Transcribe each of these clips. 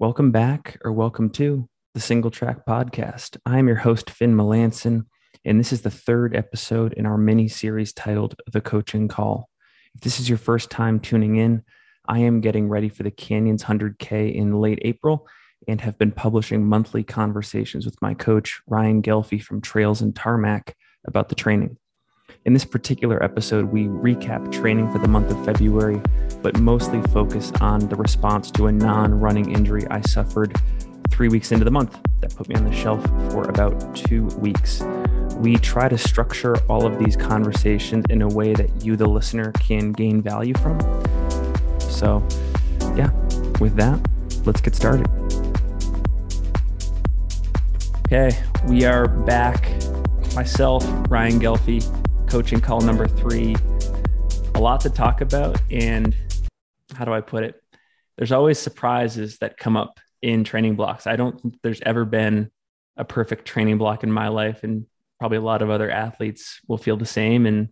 Welcome back or welcome to the Single Track Podcast. I'm your host, Finn Melanson, and this is the third episode in our mini series titled The Coaching Call. If this is your first time tuning in, I am getting ready for the Canyons 100K in late April and have been publishing monthly conversations with my coach, Ryan Ghelfi from Trails and Tarmac, about the training. In this particular episode, we recap training for the month of February, but mostly focus on the response to a non running injury I suffered three weeks into the month that put me on the shelf for about two weeks. We try to structure all of these conversations in a way that you, the listener, can gain value from. So, yeah, with that, let's get started. Okay, we are back. Myself, Ryan Ghelfi, coaching call number three. A lot to talk about. And how do I put it? There's always surprises that come up in training blocks. I don't think there's ever been a perfect training block in my life. And probably a lot of other athletes will feel the same. And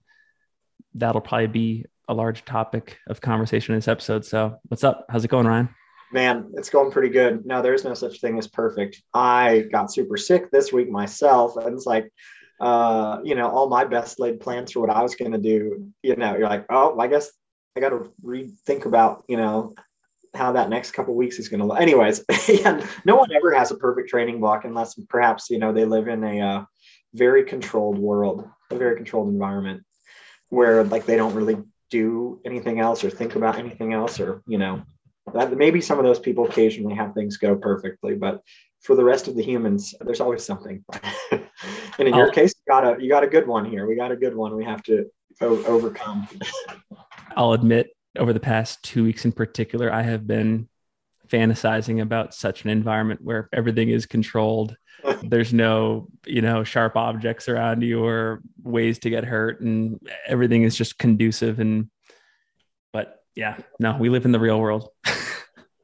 that'll probably be a large topic of conversation in this episode. So, what's up? How's it going, Ryan? Man, it's going pretty good. No, there's no such thing as perfect. I got super sick this week myself. And it's like, uh, you know, all my best laid plans for what I was going to do, you know, you're like, oh, I guess I got to rethink about, you know, how that next couple weeks is going to look. Anyways, yeah, no one ever has a perfect training block unless perhaps, you know, they live in a uh, very controlled world, a very controlled environment where like they don't really do anything else or think about anything else or, you know, that maybe some of those people occasionally have things go perfectly, but for the rest of the humans, there's always something. and in your case, you got a you got a good one here. We got a good one. We have to o- overcome. I'll admit, over the past two weeks in particular, I have been fantasizing about such an environment where everything is controlled. There's no, you know, sharp objects around you or ways to get hurt, and everything is just conducive. And, but yeah, no, we live in the real world.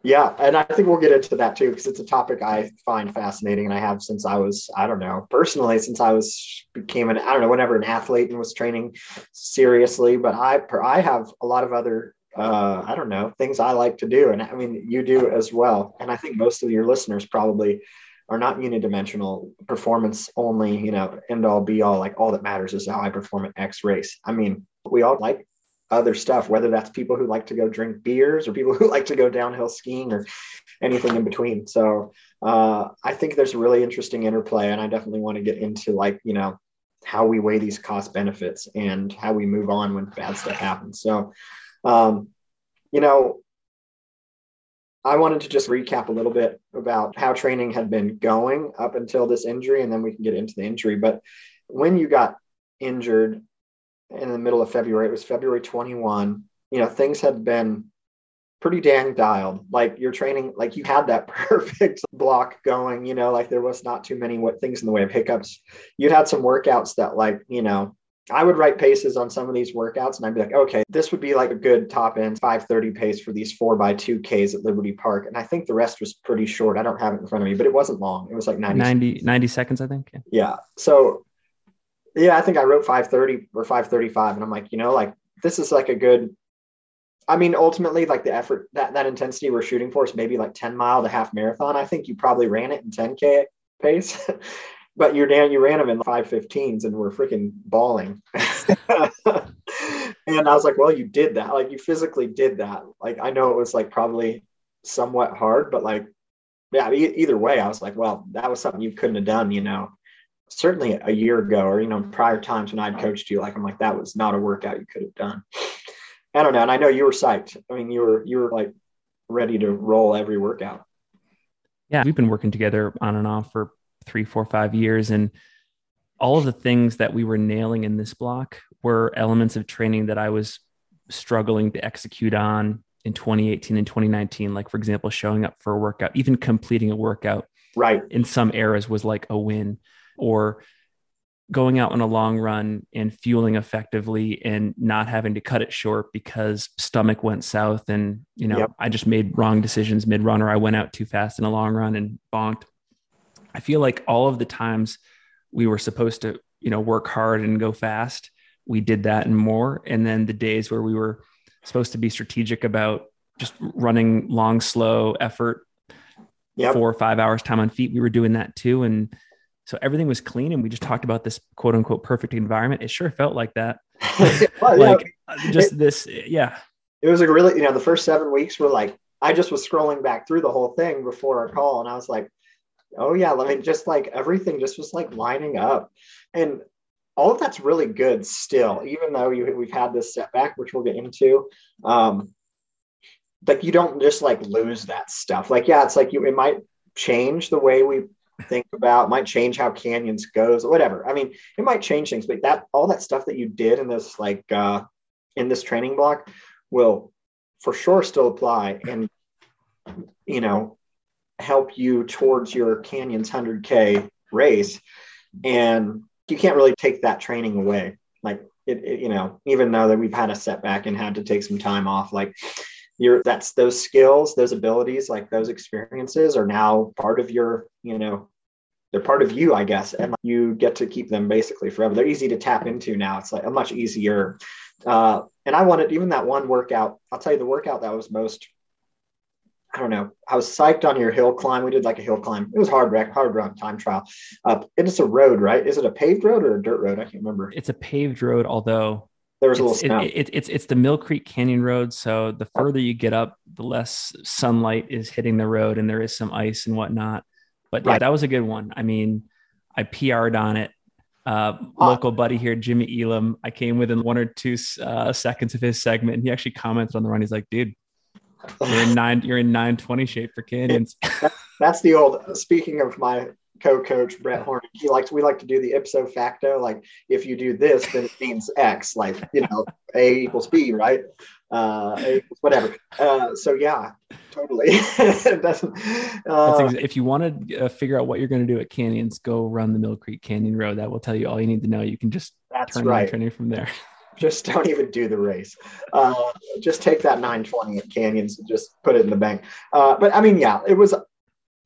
Yeah, and I think we'll get into that too because it's a topic I find fascinating, and I have since I was I don't know personally since I was became an I don't know whenever an athlete and was training seriously. But I I have a lot of other uh, I don't know things I like to do, and I mean you do as well. And I think most of your listeners probably are not unidimensional performance only. You know, end all be all. Like all that matters is how I perform at X race. I mean, we all like other stuff, whether that's people who like to go drink beers or people who like to go downhill skiing or anything in between. So uh, I think there's a really interesting interplay, and I definitely want to get into like you know how we weigh these cost benefits and how we move on when bad stuff happens. So, um, you know, I wanted to just recap a little bit about how training had been going up until this injury, and then we can get into the injury. But when you got injured, in the middle of February. It was February 21. You know, things had been pretty dang dialed. Like your training, like you had that perfect block going, you know, like there was not too many what things in the way of hiccups. You'd had some workouts that like, you know, I would write paces on some of these workouts and I'd be like, okay, this would be like a good top end 530 pace for these four by two Ks at Liberty Park. And I think the rest was pretty short. I don't have it in front of me, but it wasn't long. It was like 90, 90, 90 seconds, I think. Yeah. yeah. So yeah, I think I wrote 530 or 535. And I'm like, you know, like this is like a good, I mean, ultimately, like the effort that that intensity we're shooting for is maybe like 10 mile to half marathon. I think you probably ran it in 10K pace, but you're down, you ran them in 515s and we're freaking bawling. and I was like, well, you did that. Like you physically did that. Like I know it was like probably somewhat hard, but like, yeah, either way, I was like, well, that was something you couldn't have done, you know, certainly a year ago or you know mm-hmm. prior times when I'd coached you, like I'm like that was not a workout you could have done. I don't know, and I know you were psyched. I mean, you were you were like ready to roll every workout. Yeah, we've been working together on and off for three, four, five years, and all of the things that we were nailing in this block were elements of training that I was struggling to execute on in 2018 and 2019. Like, for example, showing up for a workout, even completing a workout, right? In some eras was like a win or going out on a long run and fueling effectively and not having to cut it short because stomach went south and you know yep. i just made wrong decisions mid run or i went out too fast in a long run and bonked i feel like all of the times we were supposed to you know work hard and go fast we did that and more and then the days where we were supposed to be strategic about just running long slow effort Yep. four or five hours time on feet. We were doing that too. And so everything was clean. And we just talked about this quote unquote perfect environment. It sure felt like that. Well, like uh, just this, yeah. it was like really, you know, the first seven weeks were like, I just was scrolling back through the whole thing before our call, and I was like, oh yeah, I mean, just like everything just was like lining up, and all of that's really good still, even though you, we've had this setback, which we'll get into. Um, like you don't just like lose that stuff. Like yeah, it's like you it might change the way we think about, might change how canyons goes, or whatever. I mean, it might change things, but that all that stuff that you did in this like uh, in this training block will for sure still apply and you know help you towards your canyons 100k race and you can't really take that training away like it, it, you know even though that we've had a setback and had to take some time off like you're that's those skills those abilities like those experiences are now part of your you know they're part of you i guess and you get to keep them basically forever they're easy to tap into now it's like a much easier uh, and I wanted even that one workout. I'll tell you the workout that was most. I don't know. I was psyched on your hill climb. We did like a hill climb. It was hard, wreck, hard run time trial. Uh, and it's a road, right? Is it a paved road or a dirt road? I can't remember. It's a paved road, although there was a little snow. it, it, it's it's the Mill Creek Canyon Road. So the further you get up, the less sunlight is hitting the road, and there is some ice and whatnot. But yeah, that was a good one. I mean, I PR'd on it. Uh, Ah. local buddy here, Jimmy Elam. I came within one or two uh, seconds of his segment, and he actually commented on the run. He's like, "Dude, you're in nine, you're in nine twenty shape for canyons." That's the old. Speaking of my co-coach Brett Horn, he likes we like to do the ipso facto. Like if you do this, then it means X. Like you know, A equals B, right? Uh, whatever. Uh, so yeah, totally. it doesn't. That's Uh, ex- if you want to uh, figure out what you're going to do at canyons, go run the Mill Creek Canyon Road. That will tell you all you need to know. You can just that's turn right. training from there. just don't even do the race. Uh, just take that 920 at Canyons and just put it in the bank. Uh, but I mean, yeah, it was.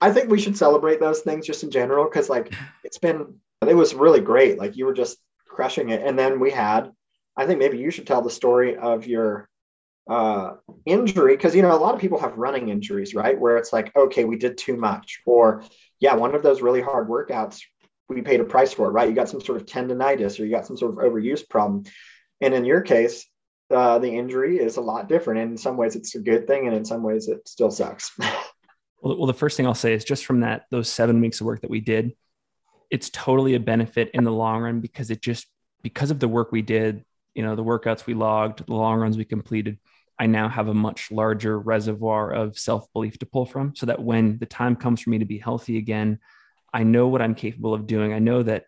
I think we should celebrate those things just in general because, like, it's been. It was really great. Like you were just crushing it, and then we had. I think maybe you should tell the story of your uh, injury because you know a lot of people have running injuries, right? Where it's like, okay, we did too much, or yeah, one of those really hard workouts, we paid a price for it, right? You got some sort of tendonitis or you got some sort of overuse problem. And in your case, uh, the injury is a lot different. And in some ways, it's a good thing, and in some ways, it still sucks. Well, well, the first thing I'll say is just from that those seven weeks of work that we did, it's totally a benefit in the long run because it just because of the work we did, you know, the workouts we logged, the long runs we completed. I now have a much larger reservoir of self belief to pull from, so that when the time comes for me to be healthy again, I know what I'm capable of doing. I know that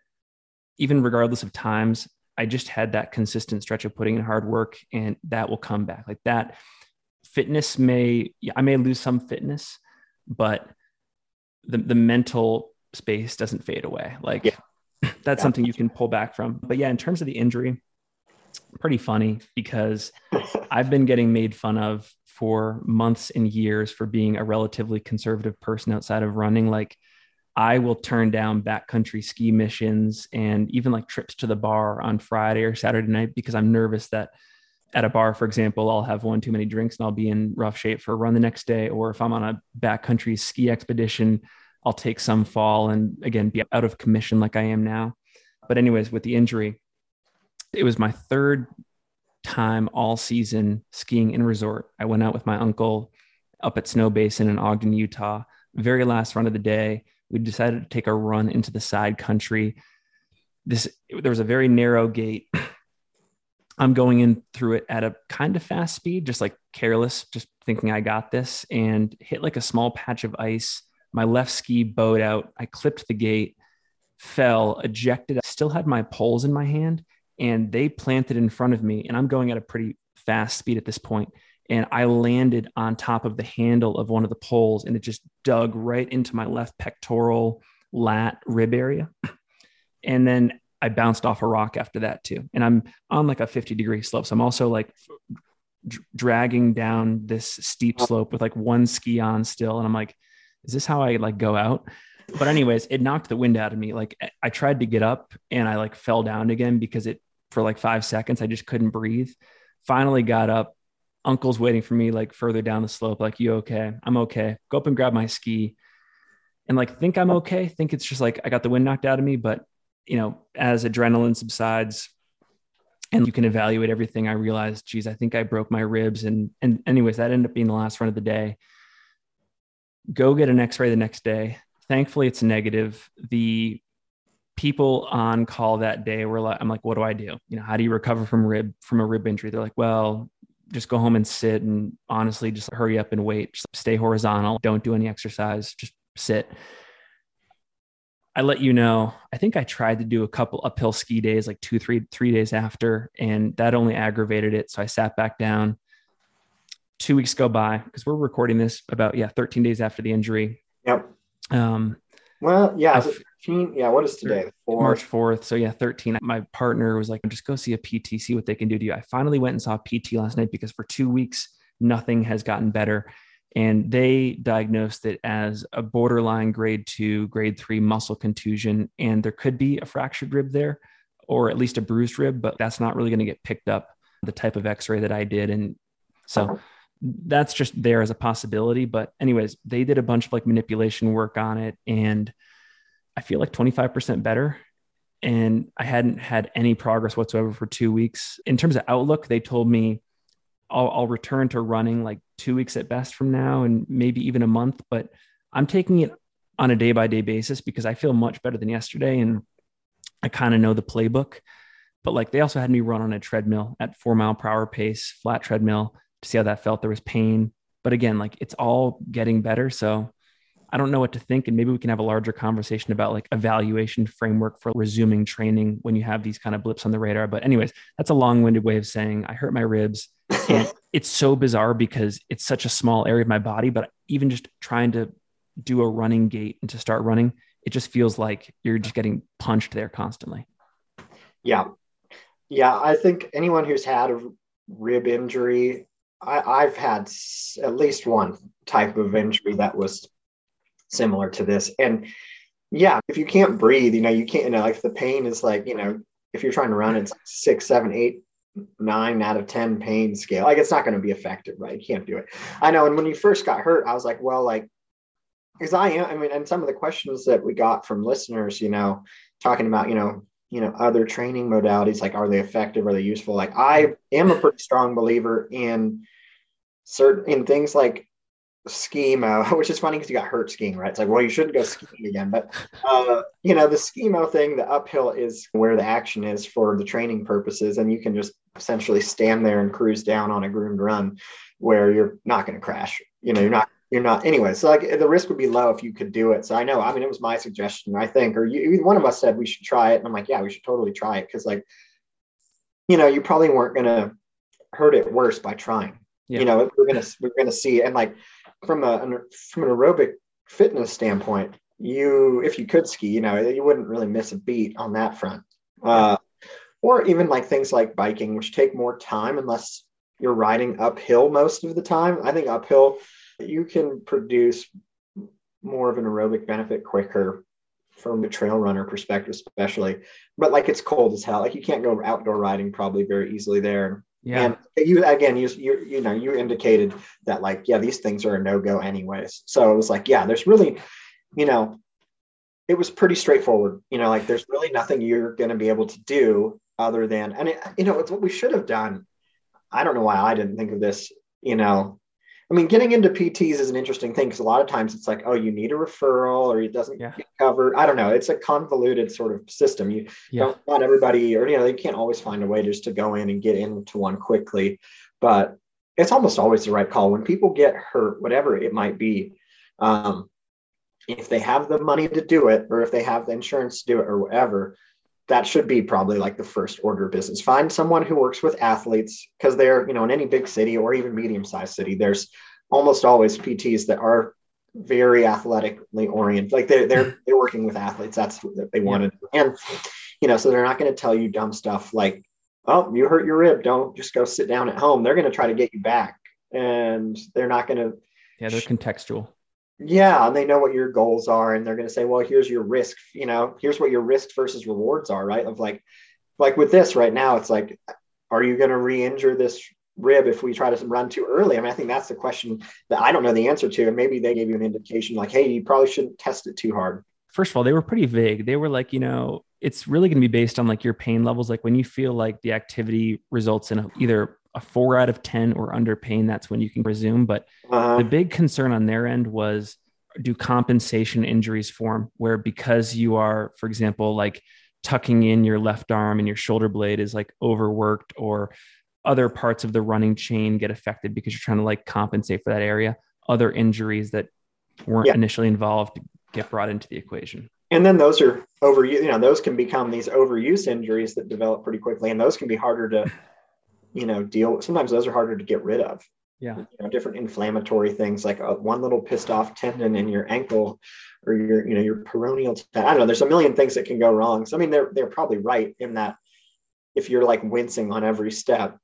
even regardless of times, I just had that consistent stretch of putting in hard work, and that will come back. Like that, fitness may I may lose some fitness, but the the mental space doesn't fade away. Like Yeah. that's Yeah. something you can pull back from. But yeah, in terms of the injury, pretty funny because I've been getting made fun of for months and years for being a relatively conservative person outside of running. Like I will turn down backcountry ski missions and even like trips to the bar on Friday or Saturday night because I'm nervous that at a bar, for example, I'll have one too many drinks and I'll be in rough shape for a run the next day. Or if I'm on a backcountry ski expedition, I'll take some fall and again be out of commission like I am now. But, anyways, with the injury, it was my third time all season skiing in resort. I went out with my uncle up at Snowbasin in Ogden, Utah. Very last run of the day, we decided to take a run into the side country. This there was a very narrow gate. I'm going in through it at a kind of fast speed, just like careless, just thinking I got this, and hit like a small patch of ice. My left ski bowed out. I clipped the gate, fell, ejected. I still had my poles in my hand, and they planted in front of me. And I'm going at a pretty fast speed at this point, And I landed on top of the handle of one of the poles, and it just dug right into my left pectoral lat rib area. And then I bounced off a rock after that too. And I'm on like a 50 degree slope. So I'm also like d- dragging down this steep slope with like one ski on still. And I'm like, is this how I like go out? But anyways, it knocked the wind out of me. Like I tried to get up and I like fell down again because it for like five seconds I just couldn't breathe. Finally got up. Uncle's waiting for me like further down the slope. Like, you okay? I'm okay. Go up and grab my ski. and like think I'm okay, think it's just like I got the wind knocked out of me. But, you know, as adrenaline subsides and you can evaluate everything, I realized, geez, I think I broke my ribs. And, and anyways, that ended up being the last run of the day. Go get an x ray the next day. Thankfully, it's negative. The people on call that day were like, I'm like, what do I do? You know, how do you recover from rib from a rib injury? They're like, well, just go home and sit and honestly just hurry up and wait. Just stay horizontal. Don't do any exercise. Just sit. I let you know. I think I tried to do a couple uphill ski days, like two, three, three days after, and that only aggravated it. So I sat back down. Two weeks go by because we're recording this about yeah, 13 days after the injury. Yep. Um, well, yeah, 13. Yeah, what is today? March 4th. So yeah, 13. My partner was like, just go see a PT, see what they can do to you. I finally went and saw a PT last night because for two weeks, nothing has gotten better. And they diagnosed it as a borderline grade two, grade three muscle contusion. And there could be a fractured rib there or at least a bruised rib, but that's not really going to get picked up the type of x-ray that I did. And so uh-huh. That's just there as a possibility. But anyways, they did a bunch of like manipulation work on it and I feel like 25% better. And I hadn't had any progress whatsoever for two weeks. In terms of outlook, they told me I'll, I'll return to running like two weeks at best from now and maybe even a month. But I'm taking it on a day by day basis because I feel much better than yesterday. And I kind of know the playbook. But like they also had me run on a treadmill at four mile per hour pace, flat treadmill to see how that felt. There was pain. But again, like it's all getting better. So I don't know what to think. And maybe we can have a larger conversation about like evaluation framework for resuming training when you have these kind of blips on the radar. But, anyways, that's a long winded way of saying I hurt my ribs. And it's so bizarre because it's such a small area of my body. But even just trying to do a running gait and to start running, it just feels like you're just getting punched there constantly. Yeah. Yeah. I think anyone who's had a rib injury, I, have had at least one type of injury that was similar to this. And yeah, if you can't breathe, you know, you can't, you know, like the pain is like, you know, if you're trying to run, it's six, seven, eight, nine out of 10 pain scale. Like it's not going to be effective, right? You can't do it. I know. And when you first got hurt, I was like, well, like, because I am, I mean, and some of the questions that we got from listeners, you know, talking about, you know, you know, other training modalities, like, are they effective? Are they useful? Like, I am a pretty strong believer in certain, in things like skimo, which is funny because you got hurt skiing, right? It's like, well, you shouldn't go skiing again. But, uh, you know, the skimo thing, the uphill is where the action is for the training purposes. And you can just essentially stand there and cruise down on a groomed run where you're not going to crash. You know, you're not, you're not anyway. So like the risk would be low if you could do it. So I know, I mean, it was my suggestion, I think, or you, one of us said we should try it. And I'm like, yeah, we should totally try it. Cause like, you know, you probably weren't going to hurt it worse by trying. Yeah. You know, we're gonna we're gonna see, and like from a from an aerobic fitness standpoint, you if you could ski, you know, you wouldn't really miss a beat on that front. Uh, or even like things like biking, which take more time unless you're riding uphill most of the time. I think uphill you can produce more of an aerobic benefit quicker from a trail runner perspective, especially. But like it's cold as hell. Like you can't go outdoor riding probably very easily there. Yeah. And you again, you you you know, you indicated that like, yeah, these things are a no-go anyways. So it was like, yeah, there's really, you know, it was pretty straightforward. You know, like there's really nothing you're going to be able to do other than, and it, you know, it's what we should have done. I don't know why I didn't think of this. You know, I mean, getting into PTs is an interesting thing because a lot of times it's like, oh, you need a referral or it doesn't yeah. get covered. I don't know. It's a convoluted sort of system. You yeah. don't want everybody, or, you know, they can't always find a way just to go in and get into one quickly. But it's almost always the right call when people get hurt, whatever it might be. Um, if they have the money to do it, or if they have the insurance to do it, or whatever, that should be probably like the first order of business. Find someone who works with athletes because they're, you know, in any big city or even medium sized city, there's almost always PTs that are very athletically oriented. Like they're, they're, they're working with athletes. That's what they wanted. Yeah. And, you know, so they're not going to tell you dumb stuff like, oh, you hurt your rib. Don't just go sit down at home. They're going to try to get you back and they're not going to. Yeah, they're contextual yeah and they know what your goals are and they're going to say well here's your risk you know here's what your risk versus rewards are right of like like with this right now it's like are you going to re-injure this rib if we try to run too early? I mean, I think that's the question that I don't know the answer to. And maybe they gave you an indication like, hey, you probably shouldn't test it too hard. First of all, they were pretty vague. They were like, you know, it's really going to be based on like your pain levels. Like when you feel like the activity results in either a four out of 10 or under pain, that's when you can resume. But uh, the big concern on their end was do compensation injuries form where because you are, for example, like tucking in your left arm and your shoulder blade is like overworked or other parts of the running chain get affected because you're trying to like compensate for that area. Other injuries that weren't yeah. initially involved get brought into the equation. And then those are over, you know, those can become these overuse injuries that develop pretty quickly, and those can be harder to, you know, deal. Sometimes those are harder to get rid of. Yeah. You know, different inflammatory things like a, one little pissed off tendon in your ankle or your, you know, your peroneal. Tendon. I don't know. There's a million things that can go wrong. So I mean, they're they're probably right in that if you're like wincing on every step,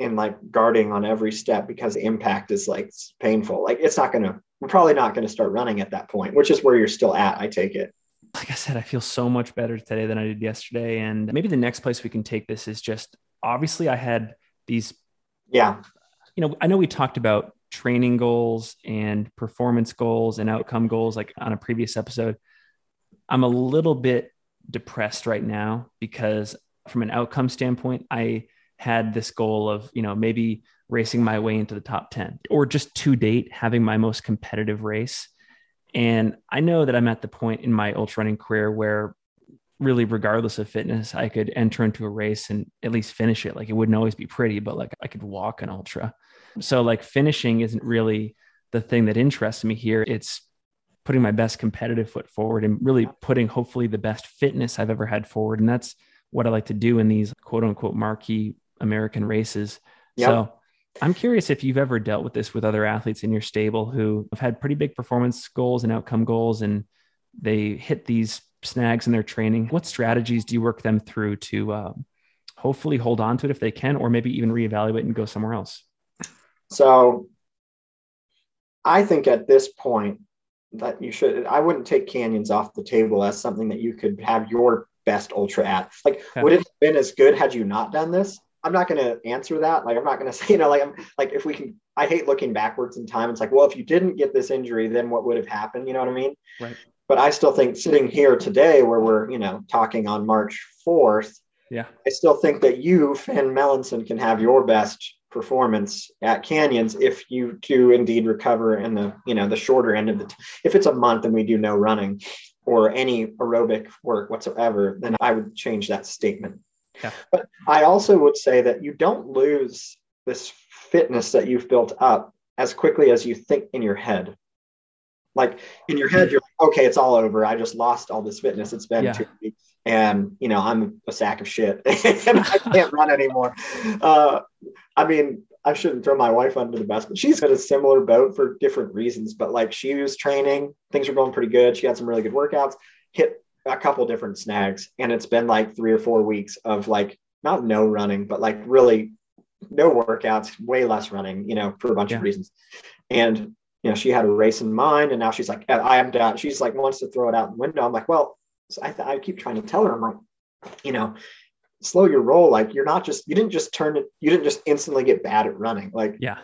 and like guarding on every step because the impact is like painful. Like it's not going to, we're probably not going to start running at that point, which is where you're still at. I take it. Like I said, I feel so much better today than I did yesterday. And maybe the next place we can take this is just obviously I had these. Yeah. You know, I know we talked about training goals and performance goals and outcome goals like on a previous episode. I'm a little bit depressed right now because from an outcome standpoint, I had this goal of, you know, maybe racing my way into the top 10 or just to date having my most competitive race. And I know that I'm at the point in my ultra running career where really regardless of fitness, I could enter into a race and at least finish it. Like it wouldn't always be pretty, but like I could walk an ultra. So like finishing isn't really the thing that interests me here. It's putting my best competitive foot forward and really putting hopefully the best fitness I've ever had forward. And that's what I like to do in these quote unquote marquee American races. Yep. So I'm curious if you've ever dealt with this with other athletes in your stable who have had pretty big performance goals and outcome goals, and they hit these snags in their training. What strategies do you work them through to uh, hopefully hold on to it if they can, or maybe even reevaluate and go somewhere else? So I think at this point that you should, I wouldn't take canyons off the table as something that you could have your best ultra at. Like, okay. would it have been as good had you not done this? I'm not going to answer that. Like, I'm not going to say, you know, like, I'm like, if we can, I hate looking backwards in time. It's like, well, if you didn't get this injury, then what would have happened? You know what I mean? Right. But I still think sitting here today, where we're, you know, talking on March 4th, yeah, I still think that you, Finn Melanson, can have your best performance at canyons if you do indeed recover in the, you know, the shorter end of the, t- if it's a month and we do no running or any aerobic work whatsoever, then I would change that statement. Yeah. But I also would say that you don't lose this fitness that you've built up as quickly as you think in your head. Like in your head, you're okay, it's all over. I just lost all this fitness. It's been yeah. two weeks. And you know, I'm a sack of shit and I can't run anymore. Uh, I mean, I shouldn't throw my wife under the bus, but she's got a similar boat for different reasons. But like she was training, things were going pretty good. She had some really good workouts, hit a couple different snags, and it's been like three or four weeks of like not no running, but like really no workouts, way less running, you know, for a bunch yeah. of reasons. And you know, she had a race in mind, and now she's like, I am done. She's like wants to throw it out the window. I'm like, well, I, th- I keep trying to tell her, I'm like, you know, slow your roll. Like you're not just you didn't just turn it, you didn't just instantly get bad at running. Like yeah,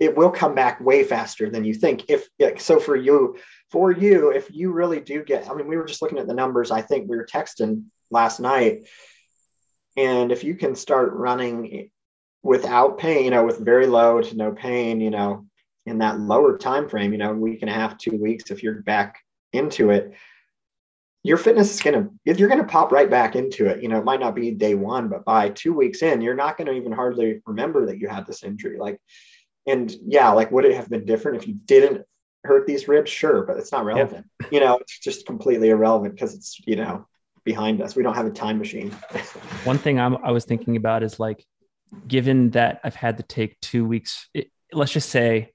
it will come back way faster than you think. If so for you, for you, if you really do get, I mean, we were just looking at the numbers. I think we were texting last night. And if you can start running without pain, you know, with very low to no pain, you know, in that lower time frame, you know, week and a half, two weeks, if you're back into it, your fitness is going to you're going to pop right back into it you know it might not be day one but by two weeks in you're not going to even hardly remember that you had this injury. Like and yeah like would it have been different if you didn't hurt these ribs? Sure but it's not relevant. You know it's just completely irrelevant because it's you know behind us. We don't have a time machine. One thing I'm, i was thinking about is like given that i've had to take two weeks it, let's just say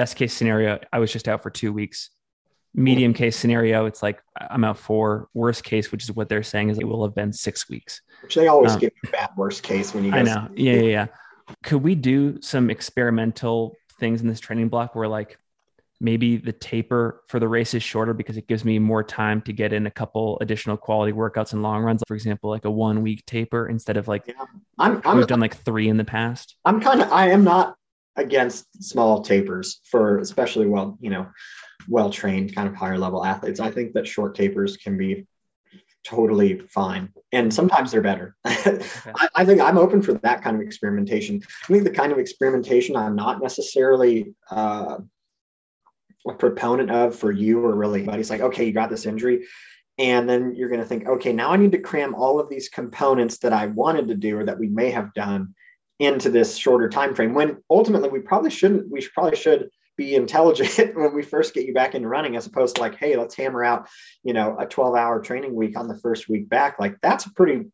best case scenario i was just out for two weeks medium case scenario, it's like I'm out for worst case, which is what they're saying is it will have been six weeks. Which they always um, give you bad worst case when you. I know. Yeah, yeah, yeah. Could we do some experimental things in this training block where like maybe the taper for the race is shorter because it gives me more time to get in a couple additional quality workouts and long runs. For example, like a one week taper instead of like yeah. I'm, I'm, we've done like three in the past. I'm kind of I am not against small tapers for especially well you know well trained kind of higher level athletes. I think that short tapers can be totally fine and sometimes they're better okay. I, I, think i'm open for that kind of experimentation i think the kind of experimentation i'm not necessarily uh, a proponent of for you or really but he's like okay you got this injury and then you're going to think okay now i need to cram all of these components that i wanted to do or that we may have done into this shorter time frame when ultimately we probably shouldn't we should, probably should be intelligent when we first get you back into running as opposed to like hey let's hammer out you know a 12 hour training week on the first week back like that's a pretty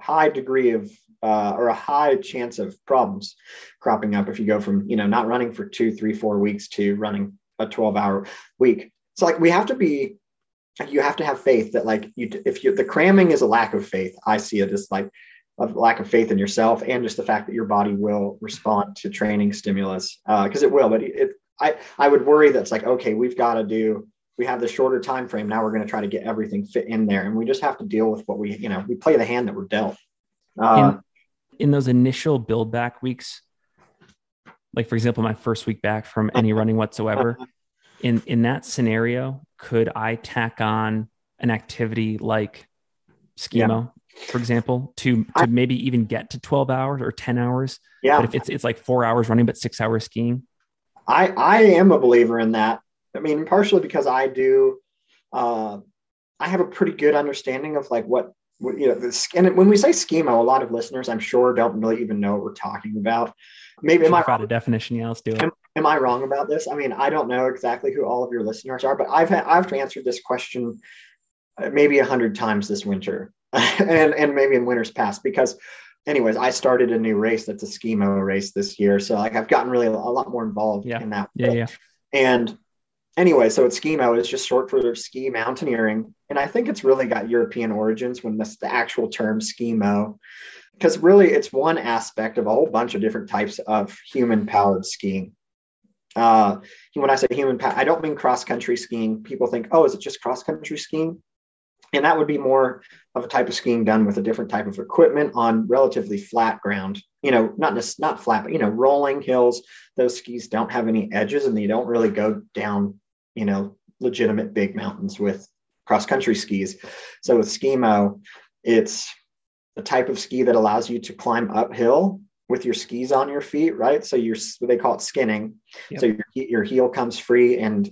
high degree of uh, or a high chance of problems cropping up if you go from you know not running for two three four weeks to running a 12 hour week. So like we have to be, you have to have faith that like you, if you, the cramming is a lack of faith, I see it as like a lack of faith in yourself and just the fact that your body will respond to training stimulus because uh, it will, but it, I, I would worry that's like, okay, we've got to do, we have the shorter time frame. Now we're going to try to get everything fit in there. And we just have to deal with what we, you know, we play the hand that we're dealt. Uh, in, in those initial build back weeks, like for example, my first week back from any running whatsoever, in in that scenario, could I tack on an activity like yeah. For example, to to maybe even get to 12 hours or 10 hours? Yeah. But if it's it's like four hours running, but six hours skiing. I I am a believer in that. I mean, partially because I do uh I have a pretty good understanding of like what you know, this, and when we say skimo, a lot of listeners, I'm sure, don't really even know what we're talking about. Maybe am I wrong? a definition? Yeah, let's do it. Am, am, I wrong about this? I mean, I don't know exactly who all of your listeners are, but I've had, I've answered this question uh, maybe a hundred times this winter, and and maybe in winters past because. Anyways, I started a new race that's a skimo race this year, so like I've gotten really a lot more involved yeah. in that. Yeah, yeah. And anyway, so it's skimo. It's just short for ski mountaineering, and I think it's really got European origins when this the actual term skimo because really it's one aspect of a whole bunch of different types of human powered skiing. Uh, when I say human, I don't mean cross country skiing. People think, oh, is it just cross country skiing? And that would be more of a type of skiing done with a different type of equipment on relatively flat ground. You know, not just not flat, but you know, rolling hills. Those skis don't have any edges, and they don't really go down. You know, legitimate big mountains with cross country skis. So with skimo, it's a type of ski that allows you to climb uphill with your skis on your feet, right? So you're they call it skinning. Yep. So your your heel comes free and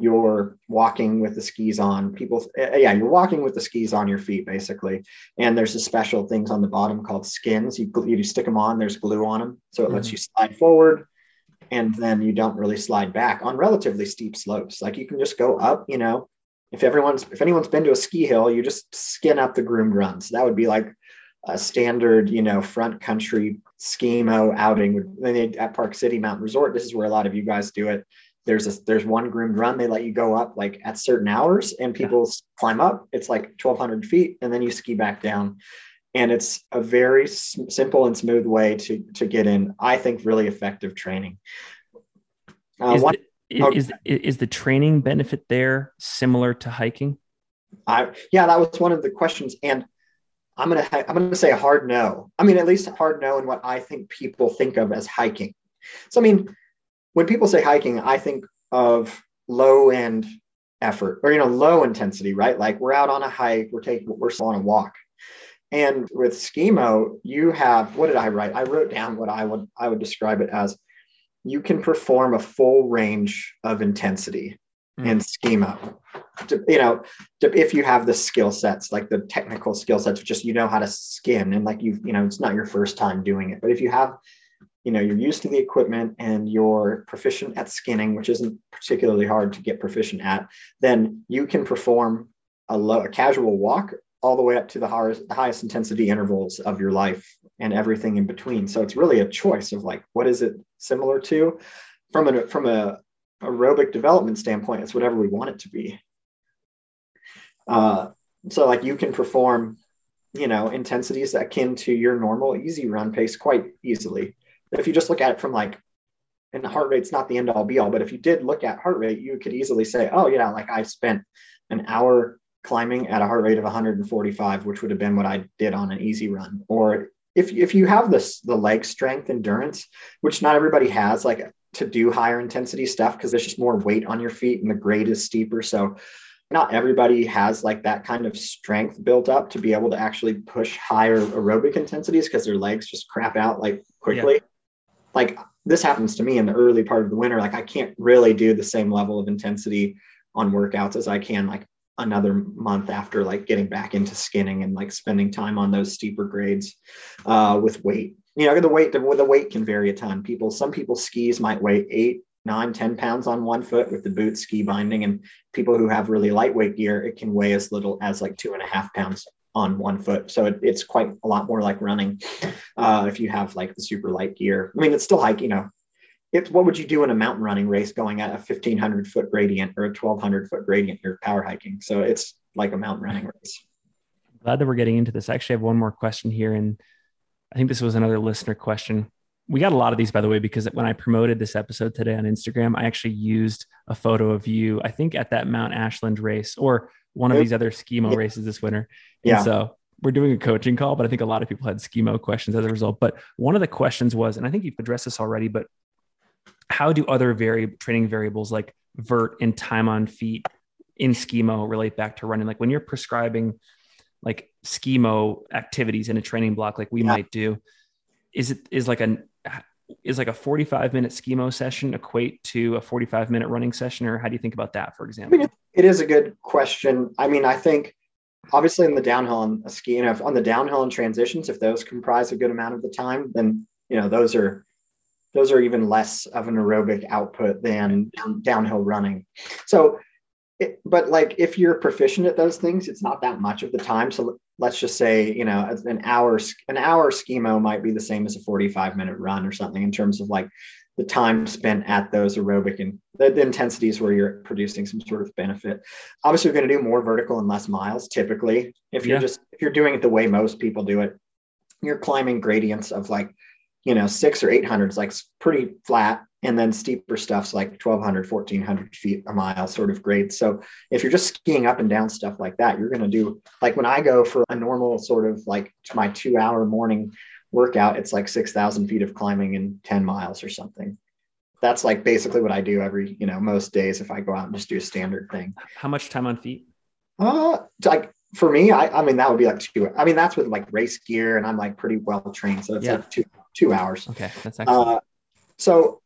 you're walking with the skis on. People, eh, yeah, you're walking with the skis on your feet basically. And there's a special things on the bottom called skins. You you stick them on. There's glue on them, so it mm-hmm. lets you slide forward, and then you don't really slide back on relatively steep slopes. Like you can just go up, you know. If everyone's if anyone's been to a ski hill, you just skin up the groomed runs. That would be like a standard, you know, front country skimo outing Then at Park City Mountain Resort. This is where a lot of you guys do it. There's a there's one groomed run. They let you go up like at certain hours, and people yeah. climb up. It's like 1,200 feet, and then you ski back down. And it's a very s- simple and smooth way to to get in. I think really effective training. Uh, is, one, the, okay. is, is the training benefit there similar to hiking? I yeah, that was one of the questions, and I'm gonna I'm gonna say a hard no. I mean, at least a hard no in what I think people think of as hiking. So I mean, when people say hiking, I think of low end effort or you know low intensity, right? Like we're out on a hike, we're taking we're on a walk. And with skimo, you have what did I write? I wrote down what I would I would describe it as you can perform a full range of intensity mm. in to, you know, if you have the skill sets, like the technical skill sets, just you know how to skin, and like you, you know, it's not your first time doing it, but if you have, you know, you're used to the equipment and you're proficient at skinning, which isn't particularly hard to get proficient at, then you can perform a low, a casual walk all the way up to the highest, the highest intensity intervals of your life and everything in between. So it's really a choice of like, what is it similar to? From a from a aerobic development standpoint, it's whatever we want it to be. Uh, so like you can perform, you know, intensities akin to your normal easy run pace quite easily. If you just look at it from like and heart rate's not the end all be all, but if you did look at heart rate, you could easily say, oh, yeah, like I spent an hour climbing at a heart rate of 145, which would have been what I did on an easy run. Or if, if you have this, the leg strength endurance, which not everybody has, like to do higher intensity stuff, because there's just more weight on your feet and the grade is steeper. So not everybody has like that kind of strength built up to be able to actually push higher aerobic intensities because their legs just crap out like quickly. Yeah. Like this happens to me in the early part of the winter. Like I can't really do the same level of intensity on workouts as I can like another month after like getting back into skinning and like spending time on those steeper grades uh, with weight. You know, the weight the, the weight can vary a ton. People, some people skis might weigh eight, nine, 10 pounds on one foot with the boot ski binding. And people who have really lightweight gear, it can weigh as little as like two and a half pounds on one foot. So it, it's quite a lot more like running uh, if you have like the super light gear. I mean, it's still like, you know, it's what would you do in a mountain running race going at a 1500 foot gradient or a 1200 foot gradient? You're power hiking. So it's like a mountain running race. Glad that we're getting into this. I actually have one more question here. And I think this was another listener question we got a lot of these by the way because when i promoted this episode today on instagram i actually used a photo of you i think at that mount ashland race or one of these other skimo races this winter. Yeah. so we're doing a coaching call but i think a lot of people had skimo questions as a result. But one of the questions was and i think you've addressed this already but how do other vari- training variables like vert and time on feet in skimo relate back to running? Like when you're prescribing like skimo activities in a training block like we yeah. might do is it is like a is like a 45 minute skimo session equate to a 45 minute running session or how do you think about that for example? I mean, it is a good question. I mean i think obviously in the downhill and a ski you know on the downhill and transitions if those comprise a good amount of the time then you know those are those are even less of an aerobic output than downhill running. So it, but like if you're proficient at those things, it's not that much of the time. So let's just say, you know, an hour, an hour skimo might be the same as a 45 minute run or something in terms of like the time spent at those aerobic and the, the intensities where you're producing some sort of benefit. Obviously, we're going to do more vertical and less miles typically. If you're yeah. just, if you're doing it the way most people do it, you're climbing gradients of like, you know, six or 800s, like pretty flat and then steeper stuff's like 1200 1400 feet a mile sort of grade. So if you're just skiing up and down stuff like that you're going to do like when i go for a normal sort of like my two hour morning workout it's like 6000 feet of climbing in 10 miles or something. That's like basically what i do every you know most days if i go out and just do a standard thing. How much time on feet? Uh like for me i i mean that would be like two i mean that's with like race gear and i'm like pretty well trained so it's yeah. like two two hours. Okay that's excellent. uh, so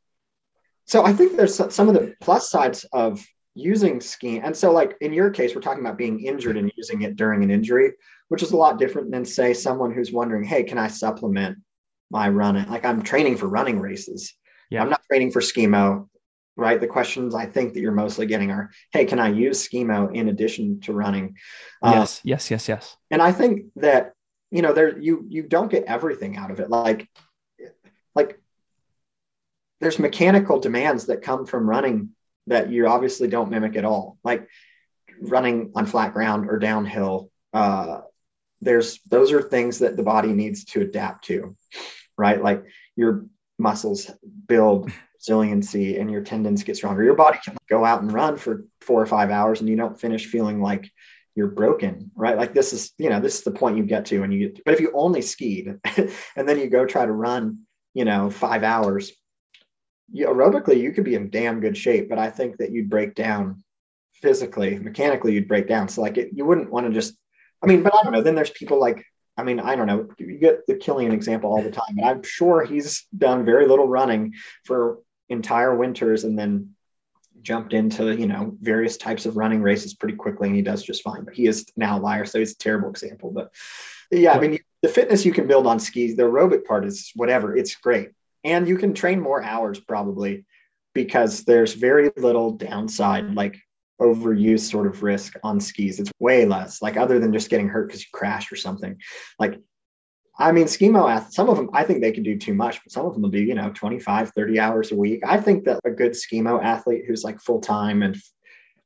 so I think there's some of the plus sides of using skiing. And so, like in your case, we're talking about being injured and using it during an injury, which is a lot different than, say, someone who's wondering, hey, can I supplement my running? Like I'm training for running races. Yeah. I'm not training for skimo, right? The questions I think that you're mostly getting are, hey, can I use skimo in addition to running? Yes, uh, yes, yes, yes. And I think that you know there you you don't get everything out of it. Like there's mechanical demands that come from running that you obviously don't mimic at all, like running on flat ground or downhill. Uh, there's those are things that the body needs to adapt to, right? Like your muscles build resiliency and your tendons get stronger. Your body can go out and run for four or five hours and you don't finish feeling like you're broken, right? Like this is, you know, this is the point you get to and you get, but if you only skied and then you go try to run, you know, five hours, you, aerobically you could be in damn good shape, but I think that you'd break down physically, mechanically you'd break down. So like it, you wouldn't want to just, I mean, but I don't know. Then there's people like, I mean, I don't know. You get the Kilian example all the time, and I'm sure he's done very little running for entire winters, and then jumped into you know various types of running races pretty quickly, and he does just fine. But he is now a liar, so he's a terrible example. But yeah, I mean, the fitness you can build on skis, the aerobic part is whatever. It's great and you can train more hours probably because there's very little downside like overuse sort of risk on skis. It's way less like other than just getting hurt because you crashed or something. Like i mean skimo athletes some of them i think they can do too much but some of them will do you know 25 30 hours a week. I think that a good skimo athlete who's like full-time and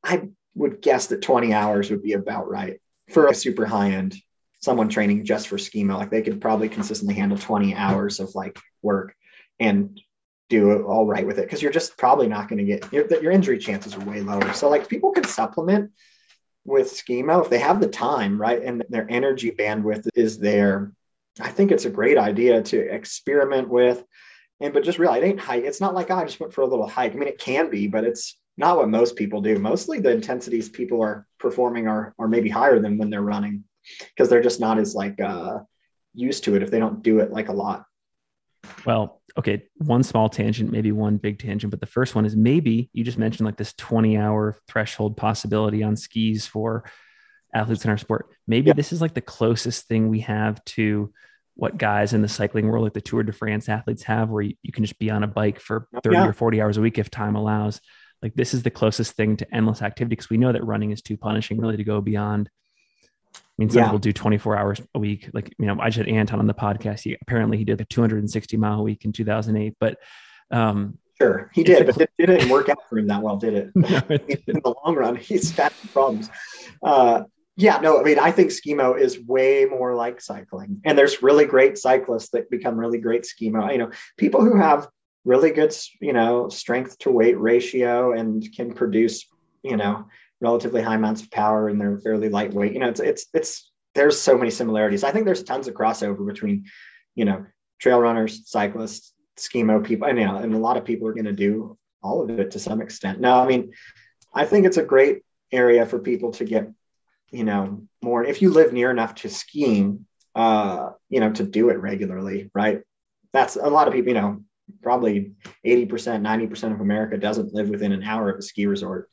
i would guess that 20 hours would be about right for a super high end someone training just for skimo. Like they could probably consistently handle 20 hours of like work and do all right with it because you're just probably not going to get your, your injury chances are way lower. So like people can supplement with skimo if they have the time, right, and their energy bandwidth is there. I think it's a great idea to experiment with, and but just realize it ain't hike. It's not like oh, I just went for a little hike. I mean, it can be, but it's not what most people do. Mostly the intensities people are performing are are maybe higher than when they're running because they're just not as like uh, used to it if they don't do it like a lot. Well, okay, one small tangent, maybe one big tangent, but the first one is maybe you just mentioned like this 20 hour threshold possibility on skis for athletes in our sport. Maybe yeah. this is like the closest thing we have to what guys in the cycling world, like the Tour de France athletes have, where you, you can just be on a bike for 30 yeah. or 40 hours a week if time allows. Like this is the closest thing to endless activity because we know that running is too punishing really to go beyond I mean, some yeah. people do 24 hours a week. Like, you know, I just had Anton on the podcast. He apparently he did a 260 mile a week in 2008, but um, sure he did, but it didn't work out for him that well, did it? No, it in the long run, he's had problems. Uh, yeah, no, I mean, I think skimo is way more like cycling, and there's really great cyclists that become really great skimo. You know, people who have really good, you know, strength to weight ratio and can produce, you know, relatively high amounts of power and they're fairly lightweight. You know, it's it's it's there's so many similarities. I think there's tons of crossover between, you know, trail runners, cyclists, skimo people, and know, and a lot of people are going to do all of it to some extent. No, I mean, I think it's a great area for people to get, you know, more if you live near enough to skiing, uh, you know, to do it regularly, right? That's a lot of people, you know, probably 80%, 90% of America doesn't live within an hour of a ski resort.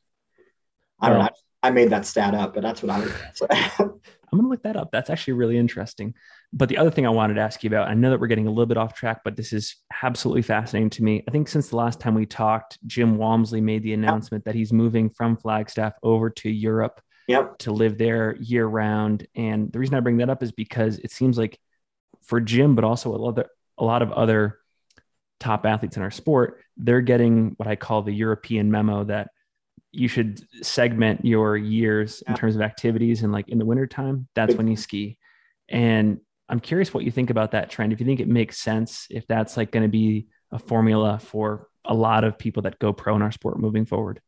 I don't oh. know. I made that stat up, but that's what I would. I'm going to look that up. That's actually really interesting. But the other thing I wanted to ask you about, I know that we're getting a little bit off track, but this is absolutely fascinating to me. I think since the last time we talked, Jim Walmsley made the announcement that he's moving from Flagstaff over to Europe yep. to live there year round. And the reason I bring that up is because it seems like for Jim, but also a lot of, a lot of other top athletes in our sport, they're getting what I call the European memo that you should segment your years in terms of activities and like in the wintertime that's when you ski and i'm curious what you think about that trend if you think it makes sense if that's like going to be a formula for a lot of people that go pro in our sport moving forward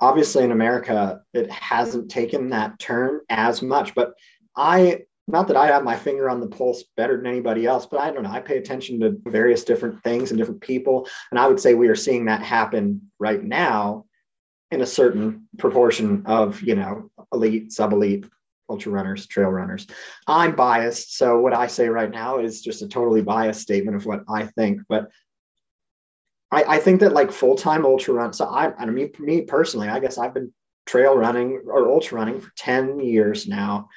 obviously in america it hasn't taken that turn as much but i not that I have my finger on the pulse better than anybody else, but I don't know. I pay attention to various different things and different people. And I would say we are seeing that happen right now in a certain proportion of you know elite sub elite ultra runners trail runners. I'm biased so what i say right now is just a totally biased statement of what i think but i, I think that like full-time ultra run so i i mean me personally i guess i've been trail running or ultra running for 10 years now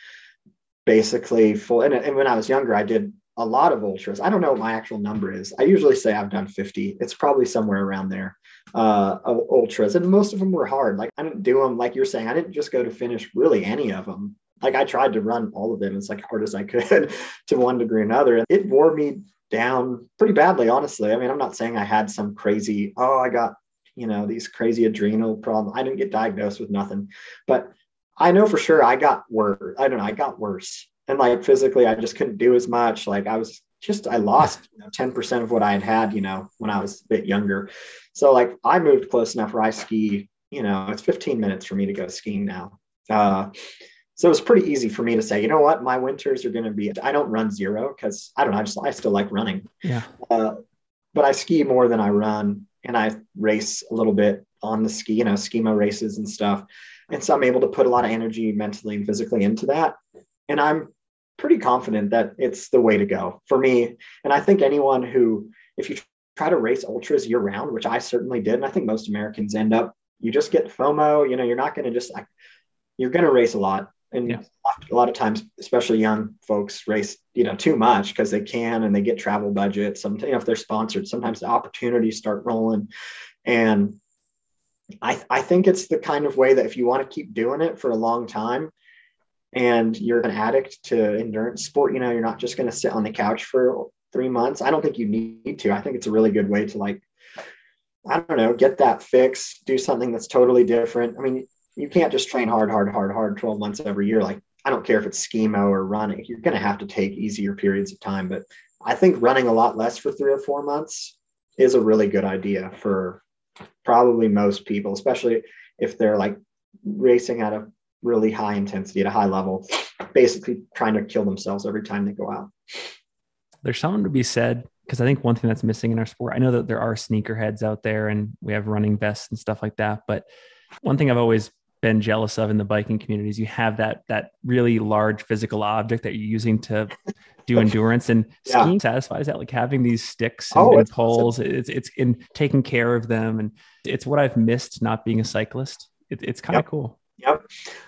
basically full and, and when i was younger i did a lot of ultras. I don't know what my actual number is. I usually say i've done 50 it's probably somewhere around there uh, ultras, and most of them were hard. Like I didn't do them like you're saying. I didn't just go to finish really any of them. Like I tried to run all of them as like hard as I could to one degree or another. And it wore me down pretty badly, honestly. I mean, I'm not saying I had some crazy, oh, I got, you know, these crazy adrenal problems. I didn't get diagnosed with nothing, but I know for sure I got worse. I don't know, I got worse. And like physically, I just couldn't do as much. Like I was just, I lost you know, 10% of what I had had, you know, when I was a bit younger. So like I moved close enough where I ski, you know, it's 15 minutes for me to go skiing now. Uh, so it's pretty easy for me to say, you know what, my winters are going to be, I don't run zero because I don't know, I just, I still like running. Yeah. Uh, but I ski more than I run and I race a little bit on the ski, you know, skimo races and stuff. And so I'm able to put a lot of energy mentally and physically into that. And I'm pretty confident that it's the way to go for me. And I think anyone who, if you try to race ultras year round, which I certainly did. And I think most Americans end up, you just get FOMO, you know, you're not going to just like, you're going to race a lot. And yeah. a lot of times, especially young folks race, you know, too much because they can and they get travel budgets. Sometimes, you know, if they're sponsored, sometimes the opportunities start rolling. And I, I think it's the kind of way that if you want to keep doing it for a long time, and you're an addict to endurance sport, you know, you're not just going to sit on the couch for three months. I don't think you need to. I think it's a really good way to like, I don't know, get that fix, do something that's totally different. I mean, you can't just train hard, hard, hard, hard 12 months every year. Like, I don't care if it's skimo or running, you're going to have to take easier periods of time. But I think running a lot less for three or four months is a really good idea for probably most people, especially if they're like racing at a really high intensity at a high level, basically trying to kill themselves every time they go out. There's something to be said because I think one thing that's missing in our sport, I know that there are sneakerheads out there and we have running vests and stuff like that, but one thing I've always been jealous of in the biking community is you have that that really large physical object that you're using to do endurance and yeah. skiing satisfies that like having these sticks and, oh, and poles awesome. it's it's in taking care of them and it's what I've missed not being a cyclist it, it's kind of yep. cool Yep.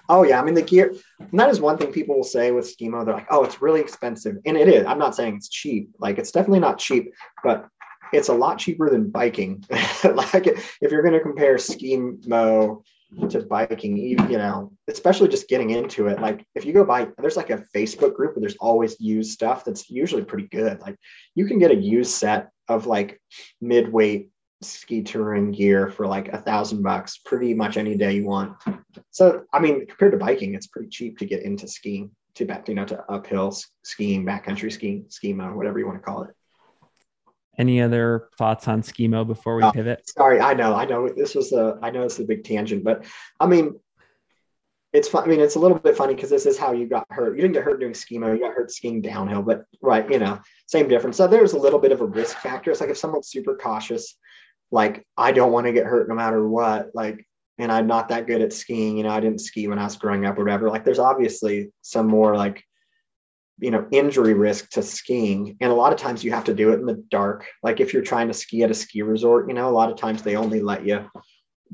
Oh yeah. I mean the gear. And that is one thing people will say with skimo. They're like, "Oh, it's really expensive," and it is. I'm not saying it's cheap. Like it's definitely not cheap, but it's a lot cheaper than biking. like if you're going to compare skimo to biking, you, you know, especially just getting into it. Like if you go buy, there's like a Facebook group where there's always used stuff that's usually pretty good. Like you can get a used set of like mid-weight ski touring gear for like a thousand bucks pretty much any day you want. So I mean, compared to biking, it's pretty cheap to get into skiing, to back, you know, to uphill skiing, backcountry skiing, skimo, whatever you want to call it. Any other thoughts on skimo before we oh, pivot? Sorry, I know, I know this was a, I know it's a big tangent, but I mean, it's fun. I mean, it's a little bit funny because this is how you got hurt. You didn't get hurt doing skimo, you got hurt skiing downhill, but right, you know, same difference. So there's a little bit of a risk factor. It's like if someone's super cautious, like I don't want to get hurt no matter what, like, and I'm not that good at skiing, you know, I didn't ski when I was growing up or whatever. Like there's obviously some more like you know injury risk to skiing and a lot of times you have to do it in the dark like if you're trying to ski at a ski resort you know a lot of times they only let you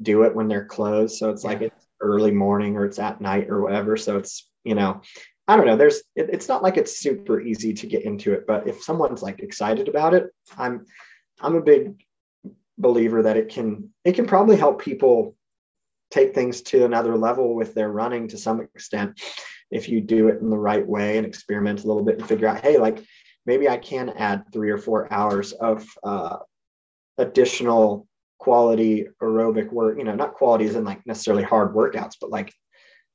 do it when they're closed so it's yeah. like it's early morning or it's at night or whatever so it's you know i don't know there's it, it's not like it's super easy to get into it but if someone's like excited about it i'm i'm a big believer that it can it can probably help people take things to another level with their running to some extent if you do it in the right way and experiment a little bit and figure out, hey, like maybe I can add three or four hours of uh, additional quality aerobic work, you know, not quality as in like necessarily hard workouts, but like,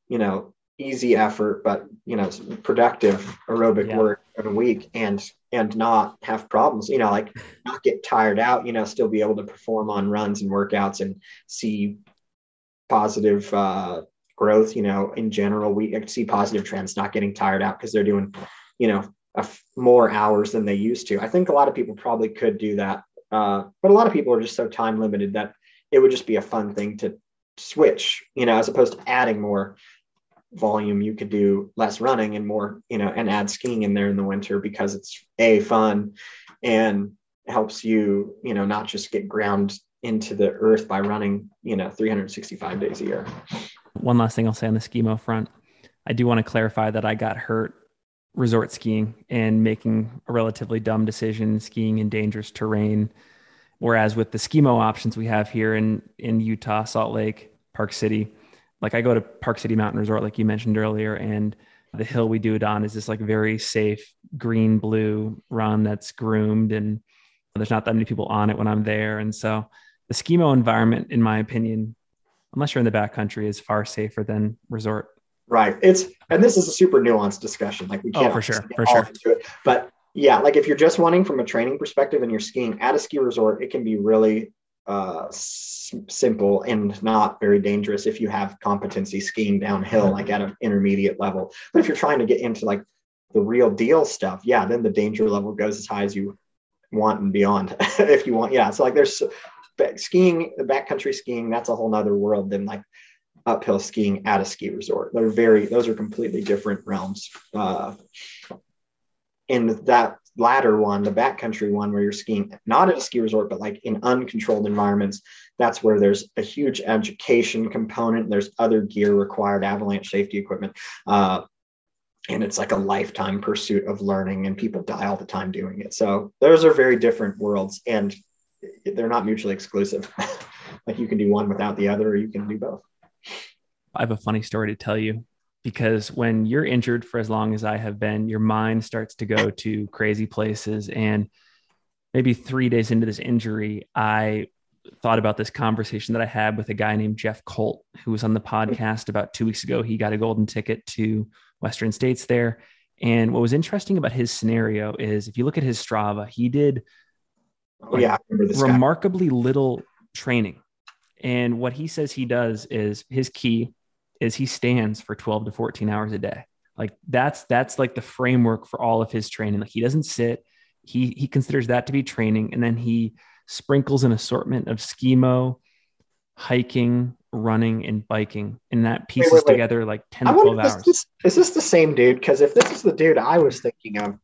you know, easy effort, but you know, productive aerobic yeah. work in a week and and not have problems, you know, like not get tired out, you know, still be able to perform on runs and workouts and see positive uh, growth, you know, in general, we see positive trends not getting tired out because they're doing, you know, more hours than they used to. I think a lot of people probably could do that. Uh, but a lot of people are just so time limited that it would just be a fun thing to switch, you know, as opposed to adding more volume, you could do less running and more, you know, and add skiing in there in the winter because it's a fun and helps you, you know, not just get ground into the earth by running, you know, 365 days a year. One last thing I'll say on the skimo front. I do want to clarify that I got hurt resort skiing and making a relatively dumb decision skiing in dangerous terrain. Whereas with the skimo options we have here in, in Utah, Salt Lake, Park City, like I go to Park City Mountain Resort, like you mentioned earlier, and the hill we do it on is this like very safe green blue run that's groomed and there's not that many people on it when I'm there. And so the skimo environment, in my opinion, unless you're in the backcountry, is far safer than resort. Right. It's and this is a super nuanced discussion. Like we oh, can't oh, for sure, for sure. It. But yeah, like if you're just wanting from a training perspective and you're skiing at a ski resort, it can be really uh, s- simple and not very dangerous if you have competency skiing downhill, like at an intermediate level. But if you're trying to get into like the real deal stuff, yeah, then the danger level goes as high as you want and beyond. if you want, yeah. So like there's skiing, the backcountry skiing, that's a whole nother world than like uphill skiing at a ski resort. They're very, those are completely different realms. Uh, and that latter one, the backcountry one, where you're skiing not at a ski resort, but like in uncontrolled environments, that's where there's a huge education component. There's other gear required, avalanche safety equipment. Uh, and it's like a lifetime pursuit of learning, and people die all the time doing it. So those are very different worlds. And they're not mutually exclusive. like you can do one without the other, or you can do both. I have a funny story to tell you because when you're injured for as long as I have been, your mind starts to go to crazy places. And maybe three days into this injury, I thought about this conversation that I had with a guy named Jeff Colt, who was on the podcast about two weeks ago. He got a golden ticket to Western States there. And what was interesting about his scenario is if you look at his Strava, he did Oh, yeah, remarkably guy. little training. And what he says he does is his key is he stands for 12 to 14 hours a day. Like that's that's like the framework for all of his training. Like he doesn't sit. He he considers that to be training, and then he sprinkles an assortment of skimo, hiking, running, and biking, and that pieces wait, wait, wait. together like 10 to 12 hours. This, is this the same dude? Because if this is the dude I was thinking of,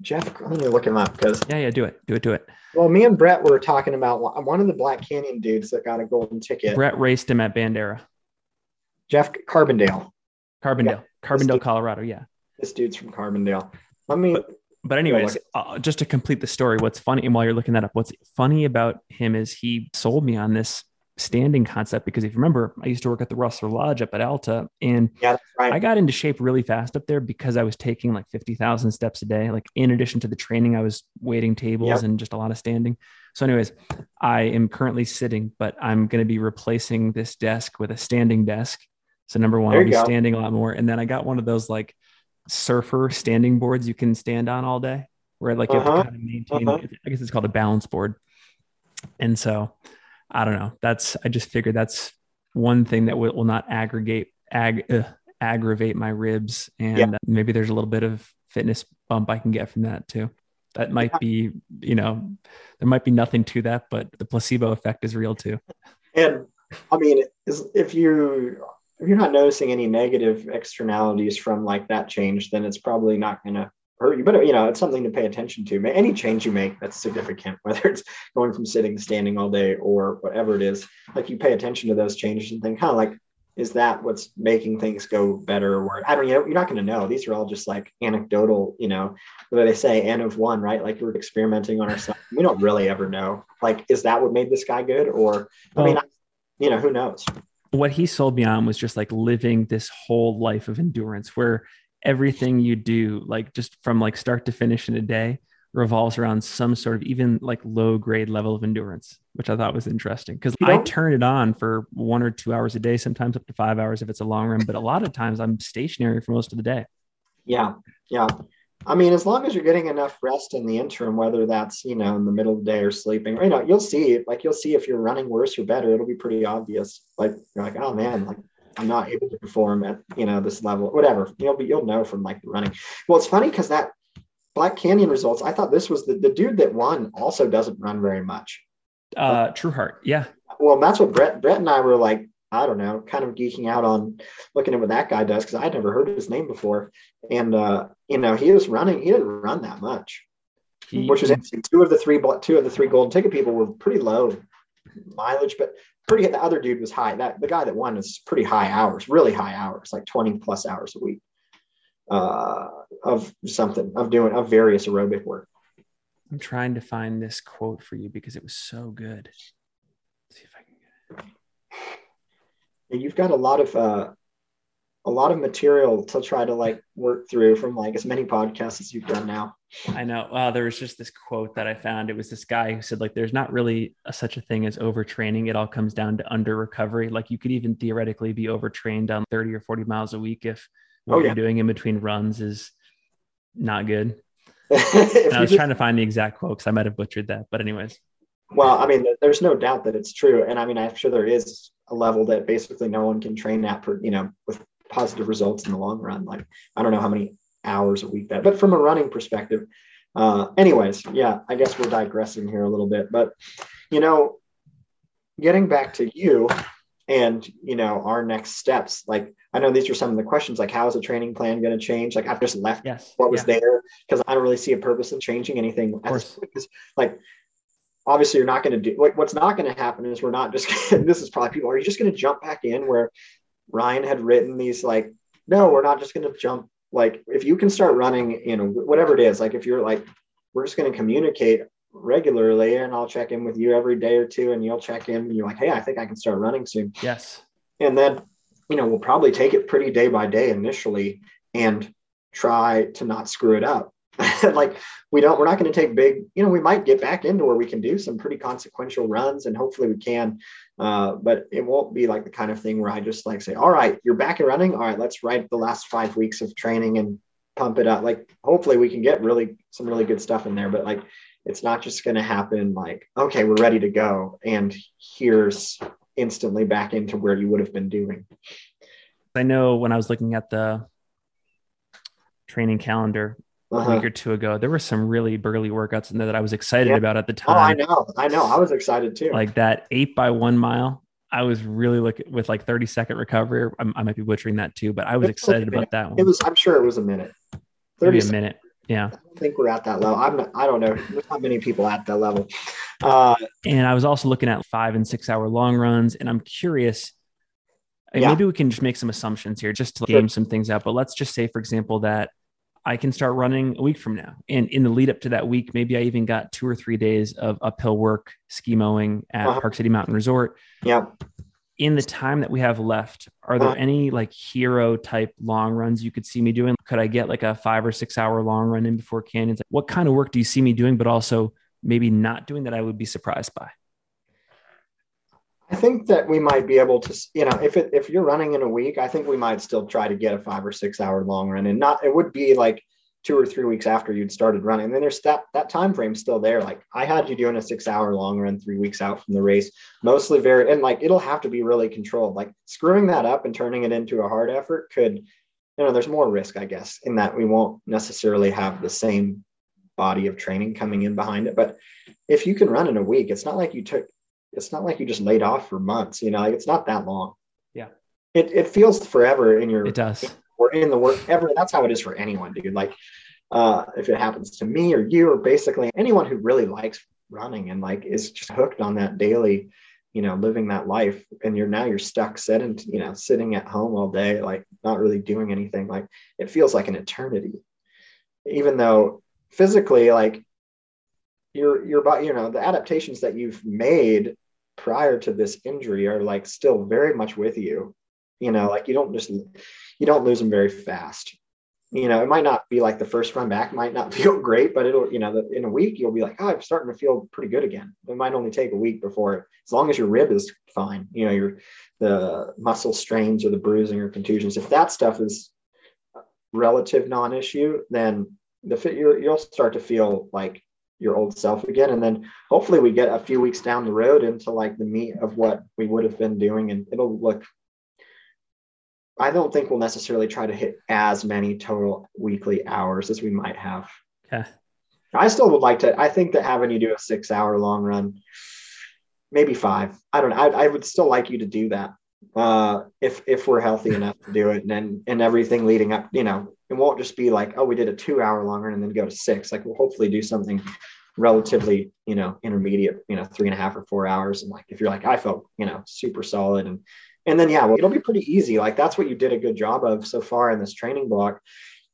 Jeff, let me look him up because yeah, yeah, do it, do it, do it. Well, me and Brett were talking about one of the Black Canyon dudes that got a golden ticket. Brett raced him at Bandera. Jeff Carbondale. Carbondale, yeah, Carbondale, Colorado. Yeah. This dude's from Carbondale. Let me. But, but anyways, uh, just to complete the story, what's funny, and while you're looking that up, what's funny about him is he sold me on this standing concept because if you remember, I used to work at the Rustler Lodge up at Alta, and yeah, right. I got into shape really fast up there because I was taking like fifty thousand steps a day. Like in addition to the training, I was waiting tables yep. and just a lot of standing. So, anyways, I am currently sitting, but I'm going to be replacing this desk with a standing desk so number one, I'll be go. standing a lot more. And then I got one of those like surfer standing boards you can stand on all day, where like you uh-huh. have to kind of maintain. Uh-huh. I guess it's called a balance board. And so I don't know. That's I just figured that's one thing that will, will not aggregate ag, uh, aggravate my ribs, and yeah. maybe there's a little bit of fitness bump I can get from that too. That might be, you know, there might be nothing to that, but the placebo effect is real too. And I mean, if you if you're not noticing any negative externalities from like that change, then it's probably not going to hurt you. But you know, it's something to pay attention to. Any change you make that's significant, whether it's going from sitting to standing all day or whatever it is, like you pay attention to those changes and think, kind of like, is that what's making things go better? Or I don't, you know, you're not going to know. These are all just like anecdotal, you know, the way they say N of one, right? Like we're experimenting on ourselves. We don't really ever know. Like, is that what made this guy good? Or, I mean, oh. you know, who knows? What he sold me on was just like living this whole life of endurance where everything you do like just from like start to finish in a day revolves around some sort of even like low grade level of endurance which i thought was interesting because i turn it on for one or two hours a day sometimes up to five hours if it's a long run but a lot of times i'm stationary for most of the day. Yeah yeah I mean, as long as you're getting enough rest in the interim, whether that's you know in the middle of the day or sleeping, you know, you'll see. Like you'll see if you're running worse or better. It'll be pretty obvious. Like you're like, oh man, like I'm not able to perform at you know this level, whatever. You'll be you'll know from like the running. Well, it's funny because that Black Canyon results. I thought this was the the dude that won also doesn't run very much. Uh, Trueheart, yeah. Well, that's what Brett Brett and I were like I don't know, kind of geeking out on looking at what that guy does because I'd never heard his name before. And uh, you know, he was running, he didn't run that much. He, which is interesting. Two of the three two of the three golden ticket people were pretty low mileage, but pretty the other dude was high. That the guy that won is pretty high hours, really high hours, like 20 plus hours a week uh, of something, of doing of various aerobic work. I'm trying to find this quote for you because it was so good. Let's see if I can get it you've got a lot of uh, a lot of material to try to like work through from like as many podcasts as you've done now. I know. Uh, there was just this quote that I found. It was this guy who said, like, there's not really a, such a thing as overtraining. It all comes down to under recovery. Like, you could even theoretically be overtrained on 30 or 40 miles a week if what oh, yeah. you're doing in between runs is not good. I was just, trying to find the exact quote because I might have butchered that. But, anyways. Well, I mean, there's no doubt that it's true. And I mean, I'm sure there is a level that basically no one can train at for, you know, with positive results in the long run. Like, I don't know how many hours a week that, but from a running perspective, uh, anyways, yeah, I guess we're digressing here a little bit, but, you know, getting back to you and, you know, our next steps, like, I know these are some of the questions, like, how is the training plan going to change? Like, I've just left yes. what was yeah. there because I don't really see a purpose in changing anything. Like, obviously you're not going to do what, what's not going to happen is we're not just this is probably people are you just going to jump back in where ryan had written these like no we're not just going to jump like if you can start running you know whatever it is like if you're like we're just going to communicate regularly and i'll check in with you every day or two and you'll check in and you're like hey i think i can start running soon. Yes. And then you know we'll probably take it pretty day by day initially and try to not screw it up like we don't we're not going to take big you know we might get back into where we can do some pretty consequential runs and hopefully we can uh, but it won't be like the kind of thing where i just like say all right you're back and running all right let's write the last five weeks of training and pump it up like hopefully we can get really some really good stuff in there but like it's not just going to happen like, okay, we're ready to go. And here's instantly back into where you would have been doing. I know when I was looking at the training calendar uh-huh. a week or two ago, there were some really burly workouts in there that I was excited yeah. about at the time. Oh, I know. I know. I was excited too. Like that eight by one mile. I was really looking with like 30 second recovery. I, I might be butchering that too, but I was excited about that one. It was, I'm sure it was a minute. 30 Maybe a minute. Yeah. I think we're at that level. I'm not, I don't know. There's not many people at that level. Uh, and I was also looking at five and six hour long runs. And I'm curious, yeah. maybe we can just make some assumptions here just to game some things out. But let's just say, for example, that I can start running a week from now. And in the lead up to that week, maybe I even got two or three days of uphill work, skimoing at uh-huh. Park City Mountain Resort. Yeah. In the time that we have left, are there uh-huh. any like hero type long runs you could see me doing? Could I get like a five or six hour long run in before canyons? What kind of work do you see me doing, but also maybe not doing that I would be surprised by? I think that we might be able to, you know, if it, if you're running in a week, I think we might still try to get a five or six hour long run, and not it would be like two or three weeks after you'd started running. And then there's that that time frame still there. Like I had you doing a six hour long run three weeks out from the race, mostly very and like it'll have to be really controlled. Like screwing that up and turning it into a hard effort could, you know, there's more risk, I guess, in that we won't necessarily have the same body of training coming in behind it. But if you can run in a week, it's not like you took it's not like you just laid off for months, you know, like it's not that long. Yeah. It, it feels forever in your, it does. Or in the work ever. That's how it is for anyone, dude. Like, uh, if it happens to me or you, or basically anyone who really likes running and like is just hooked on that daily, you know, living that life, and you're now you're stuck sitting, you know, sitting at home all day, like not really doing anything. Like it feels like an eternity, even though physically, like your your body, you know, the adaptations that you've made prior to this injury are like still very much with you. You know, like you don't just you don't lose them very fast. You know, it might not be like the first run back might not feel great, but it'll, you know, the, in a week you'll be like, oh, I'm starting to feel pretty good again. It might only take a week before, as long as your rib is fine, you know, your the muscle strains or the bruising or contusions. If that stuff is relative non-issue, then the fit you'll start to feel like your old self again. And then hopefully we get a few weeks down the road into like the meat of what we would have been doing. And it'll look i don't think we'll necessarily try to hit as many total weekly hours as we might have. Okay i still would like to i think that having you do a six hour long run maybe five i don't know. I, I would still like you to do that uh if if we're healthy enough to do it and then and everything leading up you know it won't just be like, oh, we did a two hour long run and then go to six. Like we'll hopefully do something relatively, you know, intermediate, you know, three and a half or four hours. And like if you're like, I felt, you know, super solid and and then yeah, well, it'll be pretty easy. Like that's what you did a good job of so far in this training block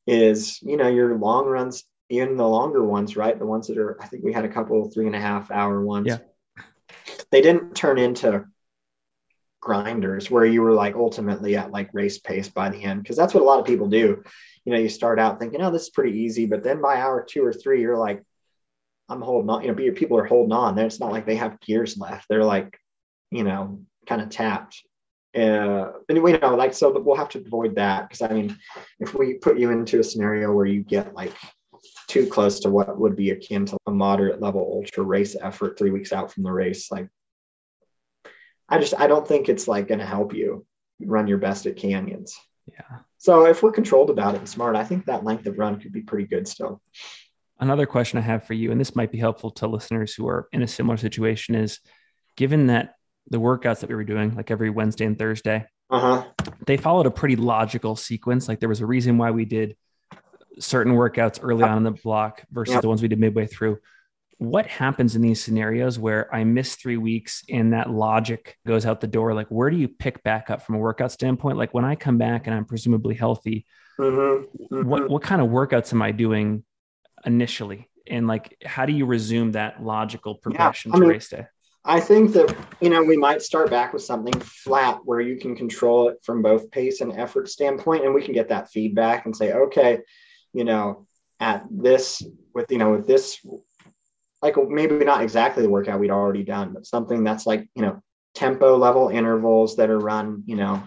is, you know, your long runs, even the longer ones, right? The ones that are, I think we had a couple three and a half hour ones. Yeah. They didn't turn into grinders where you were like ultimately at like race pace by the end because that's what a lot of people do you know you start out thinking oh this is pretty easy but then by hour two or three you're like i'm holding on you know people are holding on it's not like they have gears left they're like you know kind of tapped uh anyway know like so we'll have to avoid that because i mean if we put you into a scenario where you get like too close to what would be akin to a moderate level ultra race effort three weeks out from the race like I just I don't think it's like going to help you run your best at canyons. Yeah. So if we're controlled about it and smart, I think that length of run could be pretty good still. Another question I have for you, and this might be helpful to listeners who are in a similar situation, is given that the workouts that we were doing, like every Wednesday and Thursday, uh-huh. they followed a pretty logical sequence. Like there was a reason why we did certain workouts early on in the block versus yep. the ones we did midway through what happens in these scenarios where I miss three weeks and that logic goes out the door? Like, where do you pick back up from a workout standpoint? Like, when I come back and I'm presumably healthy, mm-hmm. Mm-hmm. what what kind of workouts am I doing initially? And like, how do you resume that logical progression yeah, to mean, race day? I think that you know we might start back with something flat where you can control it from both pace and effort standpoint, and we can get that feedback and say, okay, you know, at this with you know with this like maybe not exactly the workout we'd already done, but something that's like, you know, tempo level intervals that are run, you know,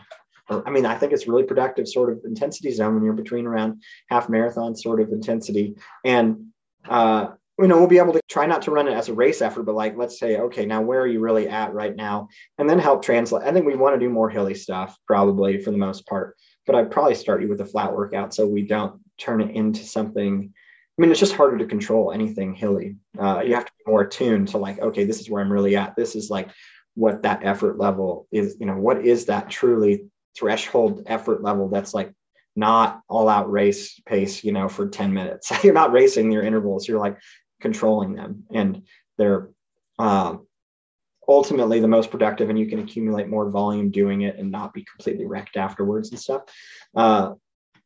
or, I mean, I think it's really productive sort of intensity zone when you're between around half marathon sort of intensity. And, uh, you know, we'll be able to try not to run it as a race effort, but like, let's say, okay, now where are you really at right now? And then help translate. I think we want to do more hilly stuff probably for the most part, but I'd probably start you with a flat workout so we don't turn it into something. I mean, it's just harder to control anything hilly. Uh, you have to be more attuned to like, okay, this is where I'm really at. This is like what that effort level is. You know, what is that truly threshold effort level that's like not all out race pace, you know, for 10 minutes. you're not racing your intervals. You're like, controlling them and they're um, ultimately the most productive and you can accumulate more volume doing it and not be completely wrecked afterwards and stuff uh,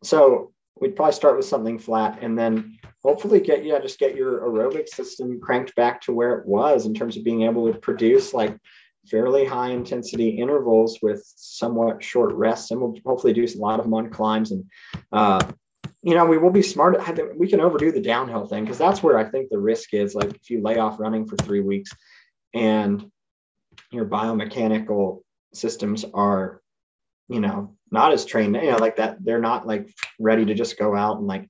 so we'd probably start with something flat and then hopefully get yeah just get your aerobic system cranked back to where it was in terms of being able to produce like fairly high intensity intervals with somewhat short rests and we'll hopefully do a lot of them on climbs and uh, you know, we will be smart. We can overdo the downhill thing because that's where I think the risk is. Like if you lay off running for three weeks and your biomechanical systems are, you know, not as trained, you know, like that, they're not like ready to just go out and like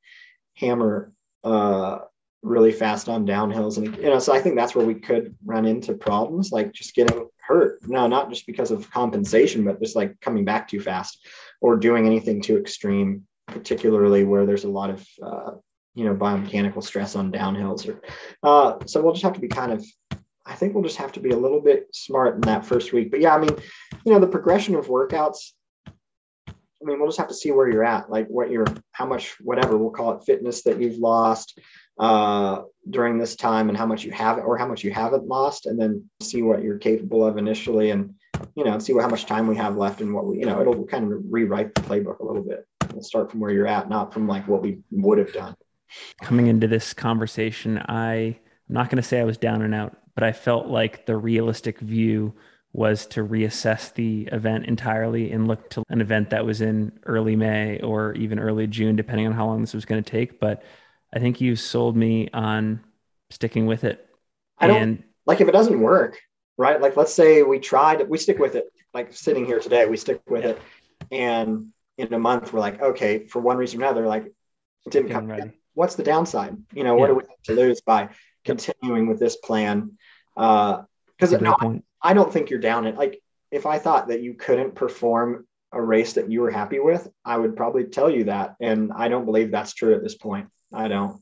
hammer uh, really fast on downhills. And, you know, so I think that's where we could run into problems, like just getting hurt. No, not just because of compensation, but just like coming back too fast or doing anything too extreme particularly where there's a lot of uh, you know biomechanical stress on downhills. Or uh, so we'll just have to be kind of. I think we'll just have to be a little bit smart in that first week. But yeah, I mean, you know, the progression of workouts. I mean, we'll just have to see where you're at, like what you're, how much, whatever we'll call it, fitness that you've lost uh, during this time, and how much you have, or how much you haven't lost, and then see what you're capable of initially, and you know, see what how much time we have left, and what we, you know, it'll kind of rewrite the playbook a little bit we'll start from where you're at, not from like what we would have done. Coming into this conversation, I, I'm not going to say I was down and out, but I felt like the realistic view was to reassess the event entirely and look to an event that was in early May or even early June, depending on how long this was going to take. But I think you sold me on sticking with it. I don't and, like if it doesn't work, right? Like let's say we tried, we stick with it. Like sitting here today, we stick with yeah. it, and in a month we're like okay for one reason or another like it didn't come ready. what's the downside you know what do we have to lose by continuing with this plan uh because no, I, don't think you're down it. Like if i thought that you couldn't perform a race that you were happy with i would probably tell you that. And i don't believe that's true at this point. I don't.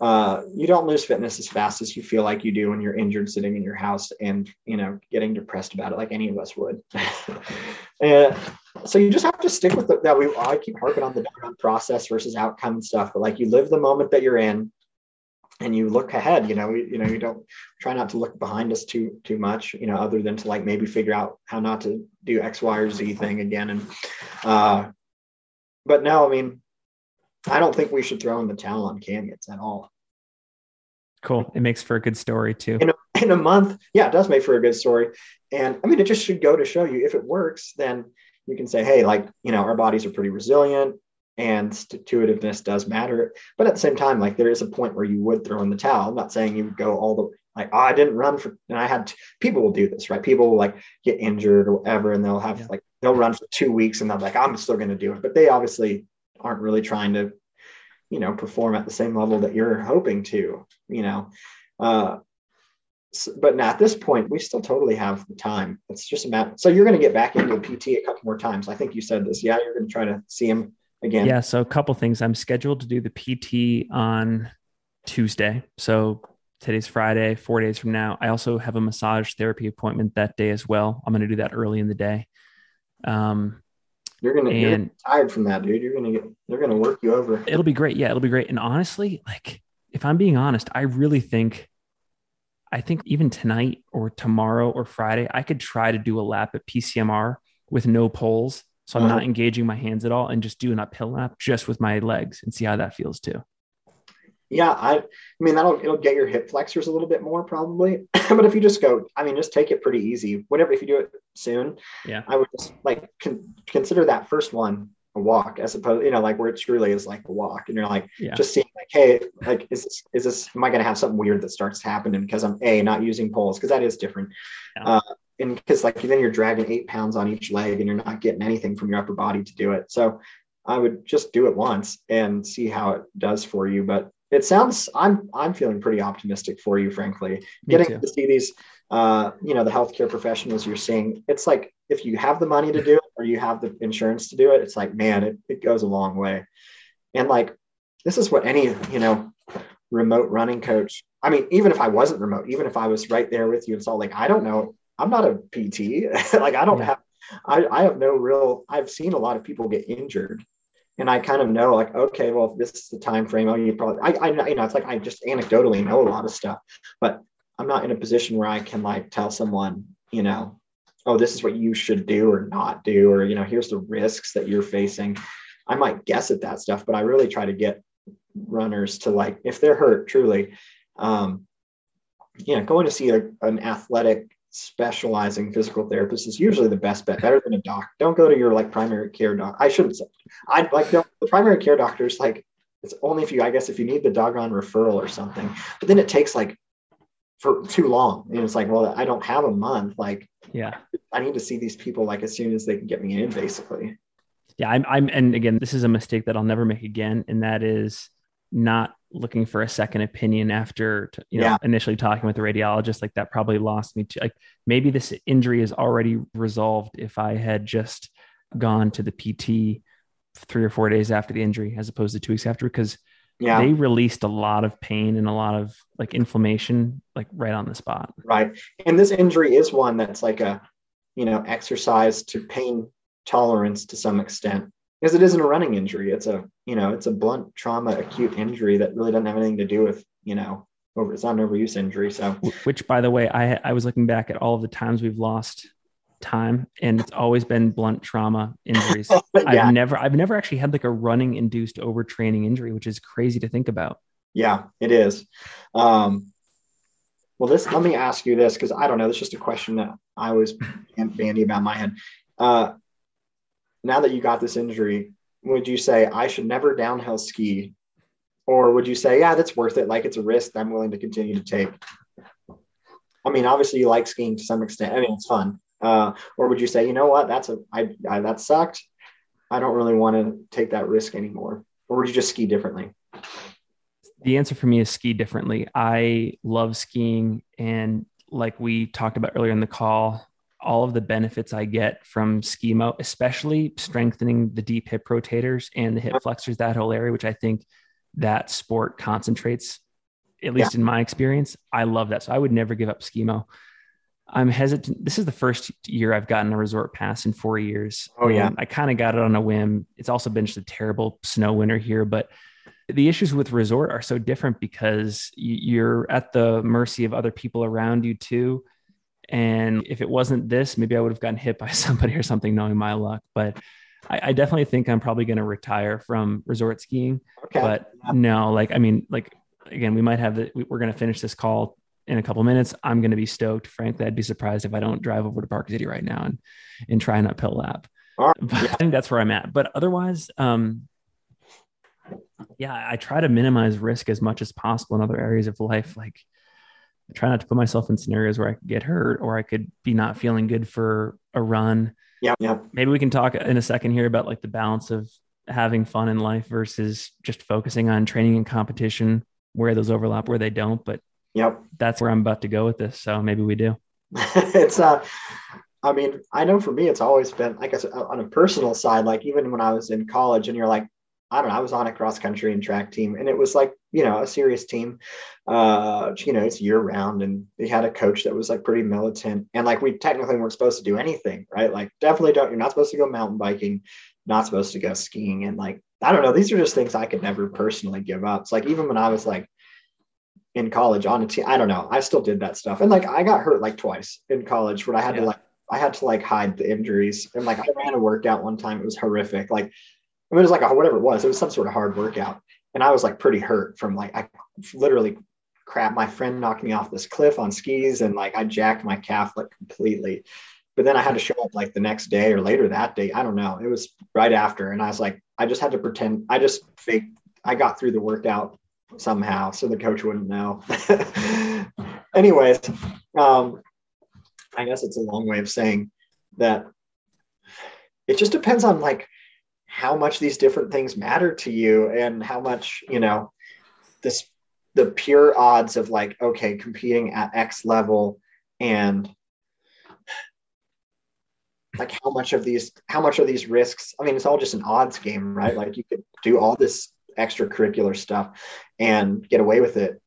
Uh, you don't lose fitness as fast as you feel like you do when you're injured sitting in your house and you know getting depressed about it like any of us would. And so you just have to stick with the, that we i keep harping on the process versus outcome and stuff but like you live the moment that you're in and you look ahead you know you know you don't try not to look behind us too too much you know other than to like maybe figure out how not to do x y or z thing again and uh but no i mean i don't think we should throw in the towel on canyons at all Cool. It makes for a good story too. In a, in a month, yeah, it does make for a good story. And I mean, it just should go to show you if it works, then you can say, hey, like, you know, our bodies are pretty resilient and intuitiveness does matter. But at the same time, like, there is a point where you would throw in the towel. I'm not saying you would go all the like, oh, I didn't run for, and I had to, people will do this, right? People will like get injured or whatever, and they'll have yeah. like, they'll run for two weeks and they're like, I'm still going to do it. But they obviously aren't really trying to you know perform at the same level that you're hoping to you know uh, so, but now at this point we still totally have the time it's just a matter so you're going to get back into a pt a couple more times i think you said this yeah you're going to try to see him again yeah so a couple things i'm scheduled to do the pt on tuesday so today's friday four days from now i also have a massage therapy appointment that day as well i'm going to do that early in the day um, you're gonna, and, get tired from that, dude. You're gonna get they're gonna work you over. It'll be great. Yeah, it'll be great. And honestly, like if I'm being honest, I really think I think even tonight or tomorrow or Friday, I could try to do a lap at PCMR with no poles. So I'm not engaging my hands at all and just do an uphill lap just with my legs and see how that feels too. Yeah, I, I mean that'll it'll get your hip flexors a little bit more probably. but if you just go, I mean, just take it pretty easy. Whatever, if you do it soon, yeah, I would just like con- consider that first one a walk as opposed, you know, like where it truly is like a walk, and you're like yeah. just seeing like, hey, like is this is this am I going to have something weird that starts happening because I'm a not using poles because that is different. Yeah. Uh, and because like then you're dragging eight pounds on each leg and you're not getting anything from your upper body to do it. So I would just do it once and see how it does for you. But it sounds I'm I'm feeling pretty optimistic for you, frankly. Me Getting too. to see these uh, you know, the healthcare professionals you're seeing, it's like if you have the money to do it or you have the insurance to do it, it's like, man, it, it goes a long way. And like this is what any, you know, remote running coach. I mean, even if I wasn't remote, even if I was right there with you and saw like, I don't know, I'm not a PT. like I don't yeah. have I, I have no real I've seen a lot of people get injured and I kind of know like, okay, well, if this is the time frame, oh, you probably, I, I, you know, it's like I just anecdotally know a lot of stuff, but I'm not in a position where I can like tell someone, you know, oh, this is what you should do or not do, or you know, here's the risks that you're facing. I might guess at that stuff, but I really try to get runners to like, if they're hurt, truly, um, you know, going to see a, an athletic specializing physical therapist is usually the best bet, better than a doc. Don't go to your like primary care doc. I shouldn't say. I like the primary care doctors like it's only if you, I guess, if you need the doggone referral or something. But then it takes like for too long, and it's like, well, I don't have a month. Like, yeah, I need to see these people like as soon as they can get me in, basically. Yeah, I'm. I'm, and again, this is a mistake that I'll never make again, and that is not looking for a second opinion after you know yeah. initially talking with the radiologist like that probably lost me to like maybe this injury is already resolved if i had just gone to the pt three or four days after the injury as opposed to two weeks after because yeah. they released a lot of pain and a lot of like inflammation like right on the spot right and this injury is one that's like a you know exercise to pain tolerance to some extent because it isn't a running injury. It's a, you know, it's a blunt trauma, acute injury that really doesn't have anything to do with, you know, over, it's not an overuse injury. So, which by the way, I, I was looking back at all of the times we've lost time and it's always been blunt trauma injuries. yeah. I've never, I've never actually had like a running induced overtraining injury, which is crazy to think about. Yeah, it is. Um, well, this, let me ask you this, cause I don't know. It's just a question that I always bandy about my head. Uh, now that you got this injury, would you say I should never downhill ski? Or would you say, yeah, that's worth it? Like it's a risk I'm willing to continue to take. I mean, obviously you like skiing to some extent. I mean, it's fun. Uh, or would you say, you know what, that's a I, I that sucked. I don't really want to take that risk anymore. Or would you just ski differently? The answer for me is ski differently. I love skiing, and like we talked about earlier in the call, all of the benefits I get from skimo, especially strengthening the deep hip rotators and the hip flexors, that whole area, which I think that sport concentrates, at least yeah. in my experience. I love that. So I would never give up skimo. I'm hesitant. This is the first year I've gotten a resort pass in four years. Oh, yeah. I kind of got it on a whim. It's also been just a terrible snow winter here, but the issues with resort are so different because you're at the mercy of other people around you too and if it wasn't this, maybe I would have gotten hit by somebody or something, knowing my luck. But I, I definitely think I'm probably going to retire from resort skiing. Okay. But yeah. no, like, I mean, like, again, we might have the, we're going to finish this call in a couple minutes. I'm going to be stoked. Frankly, I'd be surprised if I don't drive over to Park City right now and, and try an uphill lap. Right. But yeah. I think that's where I'm at. But otherwise, um, yeah, I try to minimize risk as much as possible in other areas of life. Like, try not to put myself in scenarios where I could get hurt or I could be not feeling good for a run. Yeah. Yeah. Maybe we can talk in a second here about like the balance of having fun in life versus just focusing on training and competition, where those overlap, where they don't. But yep, that's where I'm about to go with this. So maybe we do. it's uh I mean, I know for me, it's always been like I said, on a personal side, like even when I was in college and you're like, I don't know, I was on a cross country and track team and it was like, you know, a serious team. Uh, you know, it's year round and they had a coach that was like pretty militant and like we technically weren't supposed to do anything, right? Like definitely don't, you're not supposed to go mountain biking, not supposed to go skiing. And like, I don't know, these are just things I could never personally give up. It's like, even when I was like in college on a team, I don't know, I still did that stuff. And like, I got hurt like twice in college where I had yeah. to like, I had to like hide the injuries. And like, I ran a workout one time. It was horrific. Like, I mean, it was like a, whatever it was. It was some sort of hard workout, and I was like pretty hurt from like I literally crap. My friend knocked me off this cliff on skis, and like I jacked my calf like completely. But then I had to show up like the next day or later that day. I don't know. It was right after, and I was like, I just had to pretend. I just fake. I got through the workout somehow, so the coach wouldn't know. Anyways, um, I guess it's a long way of saying that it just depends on like how much these different things matter to you and how much you know this the pure odds of like okay competing at x level and like how much of these how much are these risks i mean it's all just an odds game right? Like you could do all this extracurricular stuff and get away with it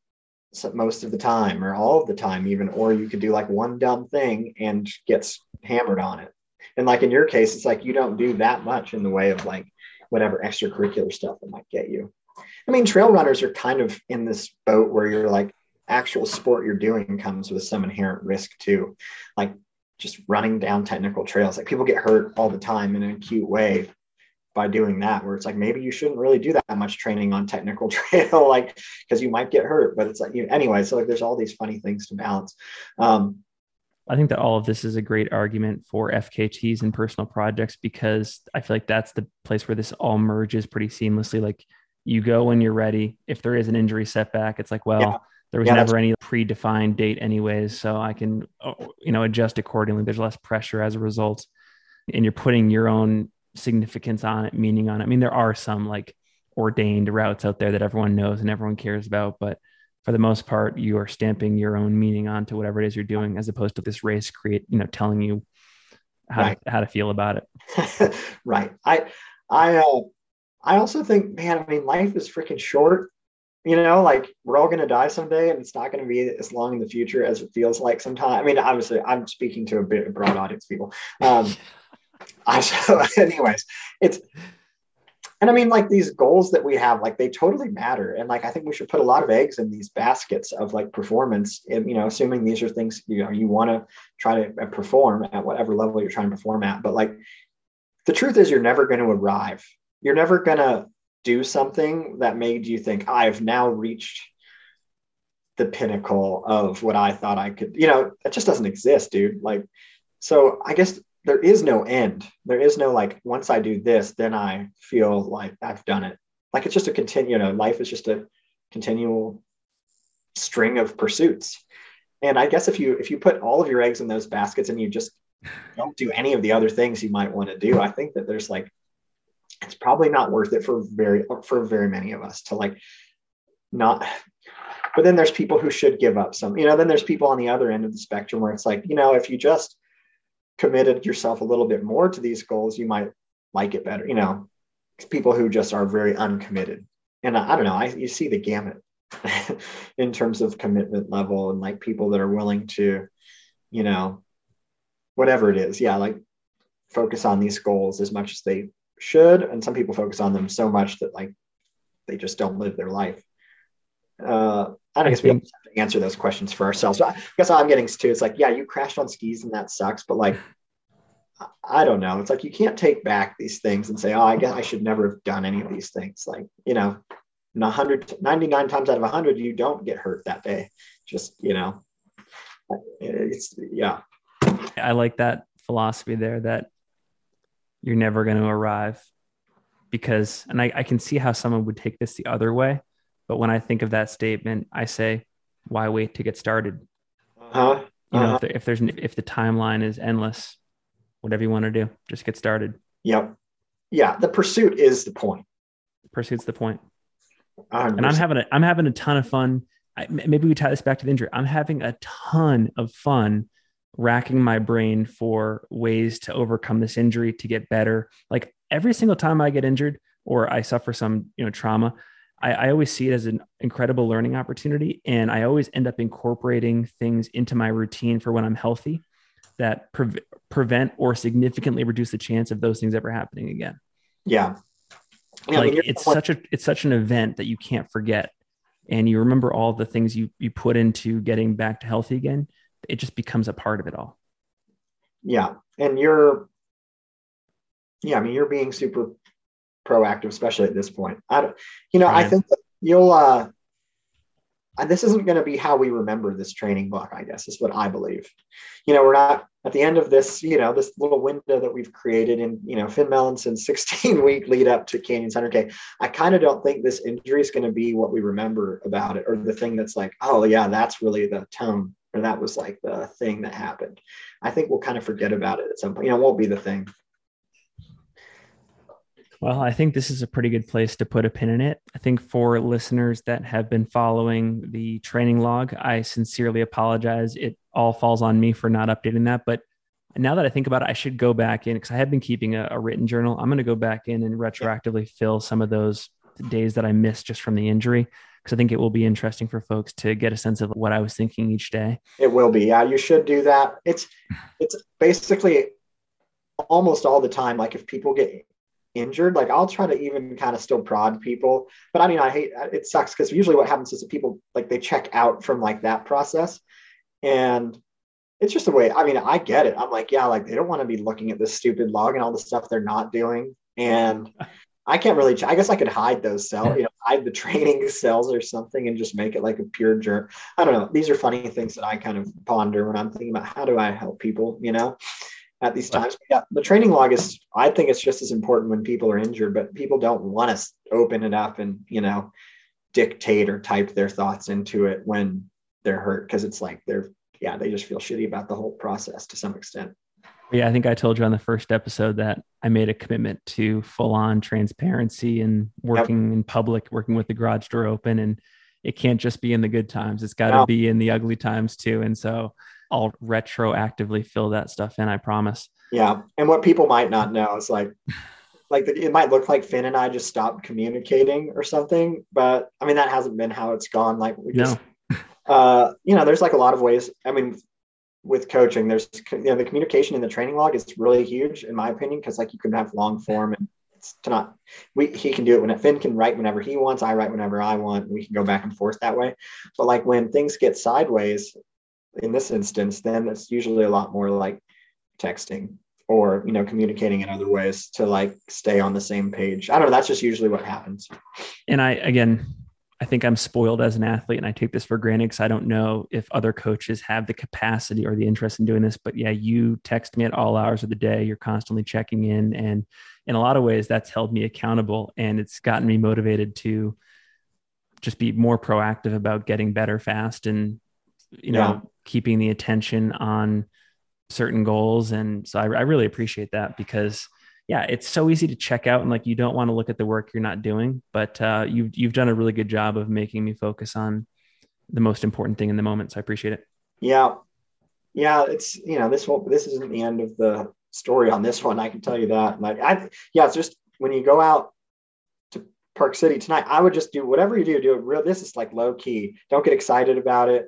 most of the time or all of the time even or you could do like one dumb thing and gets hammered on it and like in your case it's like you don't do that much in the way of like whatever extracurricular stuff that might get you. I mean trail runners are kind of in this boat where you're like actual sport you're doing comes with some inherent risk too. Like just running down technical trails like people get hurt all the time in an acute way by doing that where it's like maybe you shouldn't really do that much training on technical trail like because you might get hurt but it's like you anyway so like there's all these funny things to balance. Um, i think that all of this is a great argument for fkts and personal projects because i feel like that's the place where this all merges pretty seamlessly like you go when you're ready if there is an injury setback it's like well yeah. there was yeah, never any predefined date anyways so i can oh, you know adjust accordingly there's less pressure as a result and you're putting your own significance on it, meaning on it. I mean, there are some like ordained routes out there that everyone knows and everyone cares about, but for the most part, you are stamping your own meaning onto whatever it is you're doing, as opposed to this race create, you know, telling you how right. to, how to feel about it. right. I I uh, I also think, man, I mean, life is freaking short. You know, like we're all going to die someday, and it's not going to be as long in the future as it feels like sometimes. I mean, obviously, I'm speaking to a bit broad audience people. Um, I so anyways, it's and I mean like these goals that we have, like they totally matter. And like I think we should put a lot of eggs in these baskets of like performance. And, you know, assuming these are things you know you want to try to uh, perform at whatever level you're trying to perform at. But like the truth is, you're never going to arrive. You're never going to do something that made you think I've now reached the pinnacle of what I thought I could. You know, it just doesn't exist, dude. Like, so I guess there is no end. There is no like once I do this, then I feel like I've done it. Like it's just a continue, you know, life is just a continual string of pursuits. And I guess if you if you put all of your eggs in those baskets and you just don't do any of the other things you might want to do, I think that there's like it's probably not worth it for very for very many of us to like not but then there's people who should give up some you know then there's people on the other end of the spectrum where it's like you know if you just committed yourself a little bit more to these goals, you might like it better. You know, people who just are very uncommitted. And I, I don't know, I, you see the gamut in terms of commitment level and like people that are willing to, you know, whatever it is. Yeah, like focus on these goals as much as they should. And some people focus on them so much that like they just don't live their life. Uh, I guess we have to answer those questions for ourselves. So I guess all I'm getting to is like, yeah, you crashed on skis and that sucks, but like, I don't know. It's like you can't take back these things and say, oh, I guess I should never have done any of these things. Like, you know, 100, 99 times out of 100, you don't get hurt that day. Just, you know, it's, yeah. I like that philosophy there that you're never going to arrive because, and I, I can see how someone would take this the other way but when I think of that statement, I say, why wait to get started? Uh-huh. You know, uh-huh. if, there, if there's if the timeline is endless, whatever you want to do, just get started. Yep. Yeah, the pursuit is the point. Pursuit's the point. 100%. And I'm having a I'm having a ton of fun. I, maybe we tie this back to the injury. I'm having a ton of fun racking my brain for ways to overcome this injury to get better. Like every single time I get injured or I suffer some, you know, trauma, I, I, always see it as an incredible learning opportunity. And I always end up incorporating things into my routine for when I'm healthy that pre- prevent or significantly reduce the chance of those things ever happening again. Yeah. yeah like it's such a, it's such an event that you can't forget. And you remember all the things you, you put into getting back to healthy again. It just becomes a part of it all. Yeah. And you're, yeah, I mean, you're being super proactive, especially at this point. I don't, you know, right. I think you'll, uh, this isn't going to be how we remember this training block, I guess, is what I believe. You know, we're not at the end of this, you know, this little window that we've created in, you know, Finn Melanson 16 week lead up to Canyon 100K. I kind of don't think this injury is going to be what we remember about it or the thing that's like, oh, yeah, that's really the tone or that was like the thing that happened. I think we'll kind of forget about it at some point. You know, it won't be the thing Well, I think this is a pretty good place to put a pin in it. I think for listeners that have been following the training log, I sincerely apologize. It all falls on me for not updating that. But now that I think about it, I should go back in because I have been keeping a, a written journal. I'm going to go back in and retroactively fill some of those days that I missed just from the injury because I think it will be interesting for folks to get a sense of what I was thinking each day. It will be. Yeah, you should do that. It's it's basically almost all the time. Like if people get injured, like I'll try to even kind of still prod people. But I mean, I hate it sucks because usually what happens is that people like they check out from like that process. And it's just the way I mean, I get it. I'm like, yeah, like they don't want to be looking at this stupid log and all the stuff they're not doing. And I can't really, I guess I could hide those cells, you know, hide the training cells or something and just make it like a pure jerk. I don't know. These are funny things that I kind of ponder when I'm thinking about how do I help people, you know? At these times. Yeah, the training log is, I think it's just as important when people are injured, but people don't want to open it up and, you know, dictate or type their thoughts into it when they're hurt because it's like they're, yeah, they just feel shitty about the whole process to some extent. Yeah, I think I told you on the first episode that I made a commitment to full on transparency and working yep. in public, working with the garage door open. And it can't just be in the good times, it's got to be in the ugly times too. And so I'll retroactively fill that stuff in. I promise. Yeah, and what people might not know is like, like the, it might look like Finn and I just stopped communicating or something, but I mean that hasn't been how it's gone. Like we just, no. uh, you know, there's like a lot of ways. I mean, with coaching, there's you know the communication in the training log is really huge in my opinion because like you can have long form and it's to not we he can do it when Finn can write whenever he wants, I write whenever I want. We can go back and forth that way. But like when things get sideways, in this instance, then it's usually a lot more like texting or you know communicating in other ways to like stay on the same page. I don't know. That's just usually what happens. And I again, I think I'm spoiled as an athlete, and I take this for granted because I don't know if other coaches have the capacity or the interest in doing this. But yeah, you text me at all hours of the day. You're constantly checking in, and in a lot of ways, that's held me accountable, and it's gotten me motivated to just be more proactive about getting better fast and you know yeah. keeping the attention on certain goals. And so I, I, really appreciate that because yeah it's so easy to check out and like you don't want to look at the work you're not doing but uh, you've, you've done a really good job of making me focus on the most important thing in the moment. So i appreciate it. Yeah. Yeah it's you know this won't this isn't the end of the story on this one i can tell you that. Like i yeah it's just when you go out to park city tonight i would just do whatever you do do it real this is like low key. Don't get excited about it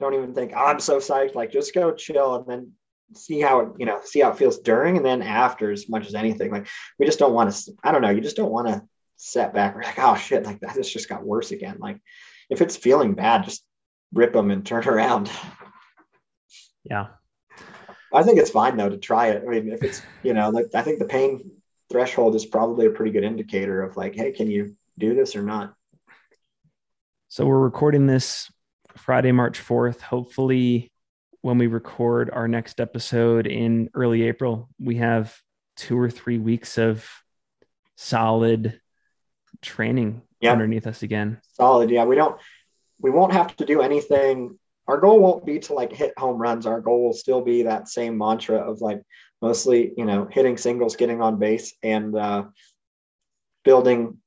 don't even think oh, I'm so psyched. Like just go chill and then see how it, you know, see how it feels during and then after as much as anything. Like we just don't want to, I don't know, you just don't want to set back. We're like, oh shit, like that this just got worse again. Like if it's feeling bad, just rip them and turn around. Yeah. I think it's fine though to try it. I mean, if it's, you know, like I think the pain threshold is probably a pretty good indicator of like, hey, can you do this or not? So we're recording this Friday, March 4th. Hopefully, when we record our next episode in early April, we have two or three weeks of solid training yep. underneath us again. Solid. Yeah. We don't, we won't have to do anything. Our goal won't be to like hit home runs. Our goal will still be that same mantra of like mostly, you know, hitting singles, getting on base and uh, building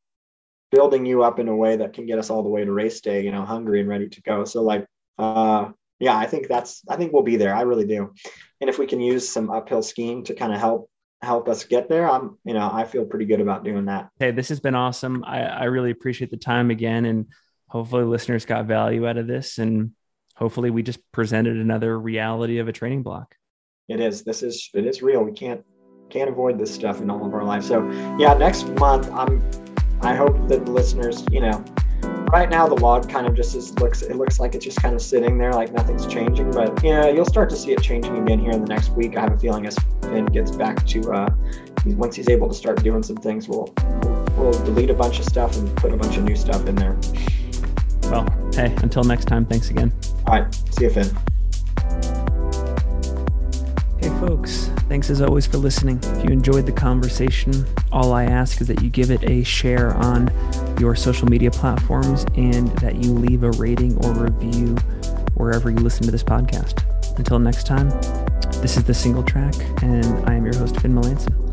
building you up in a way that can get us all the way to race day, you know, hungry and ready to go. So like, uh, yeah, I think that's, I think we'll be there. I really do. And if we can use some uphill skiing to kind of help, help us get there, I'm, you know, I feel pretty good about doing that. Hey, this has been awesome. I, I really appreciate the time again. And hopefully listeners got value out of this. And hopefully we just presented another reality of a training block. It is, this is, it is real. We can't, can't avoid this stuff in all of our lives. So yeah, next month I'm I hope that the listeners, you know, right now the log kind of just is, looks it looks like it's just kind of sitting there like nothing's changing but yeah you'll start to see it changing again here in the next week. I have a feeling as finn gets back to uh, once he's able to start doing some things we'll, we'll we'll delete a bunch of stuff and put a bunch of new stuff in there. Well hey until next time thanks again. All right see you finn folks, thanks as always for listening. If you enjoyed the conversation, all I ask is that you give it a share on your social media platforms and that you leave a rating or review wherever you listen to this podcast. Until next time, this is The Single Track, and I am your host, Finn Melanson.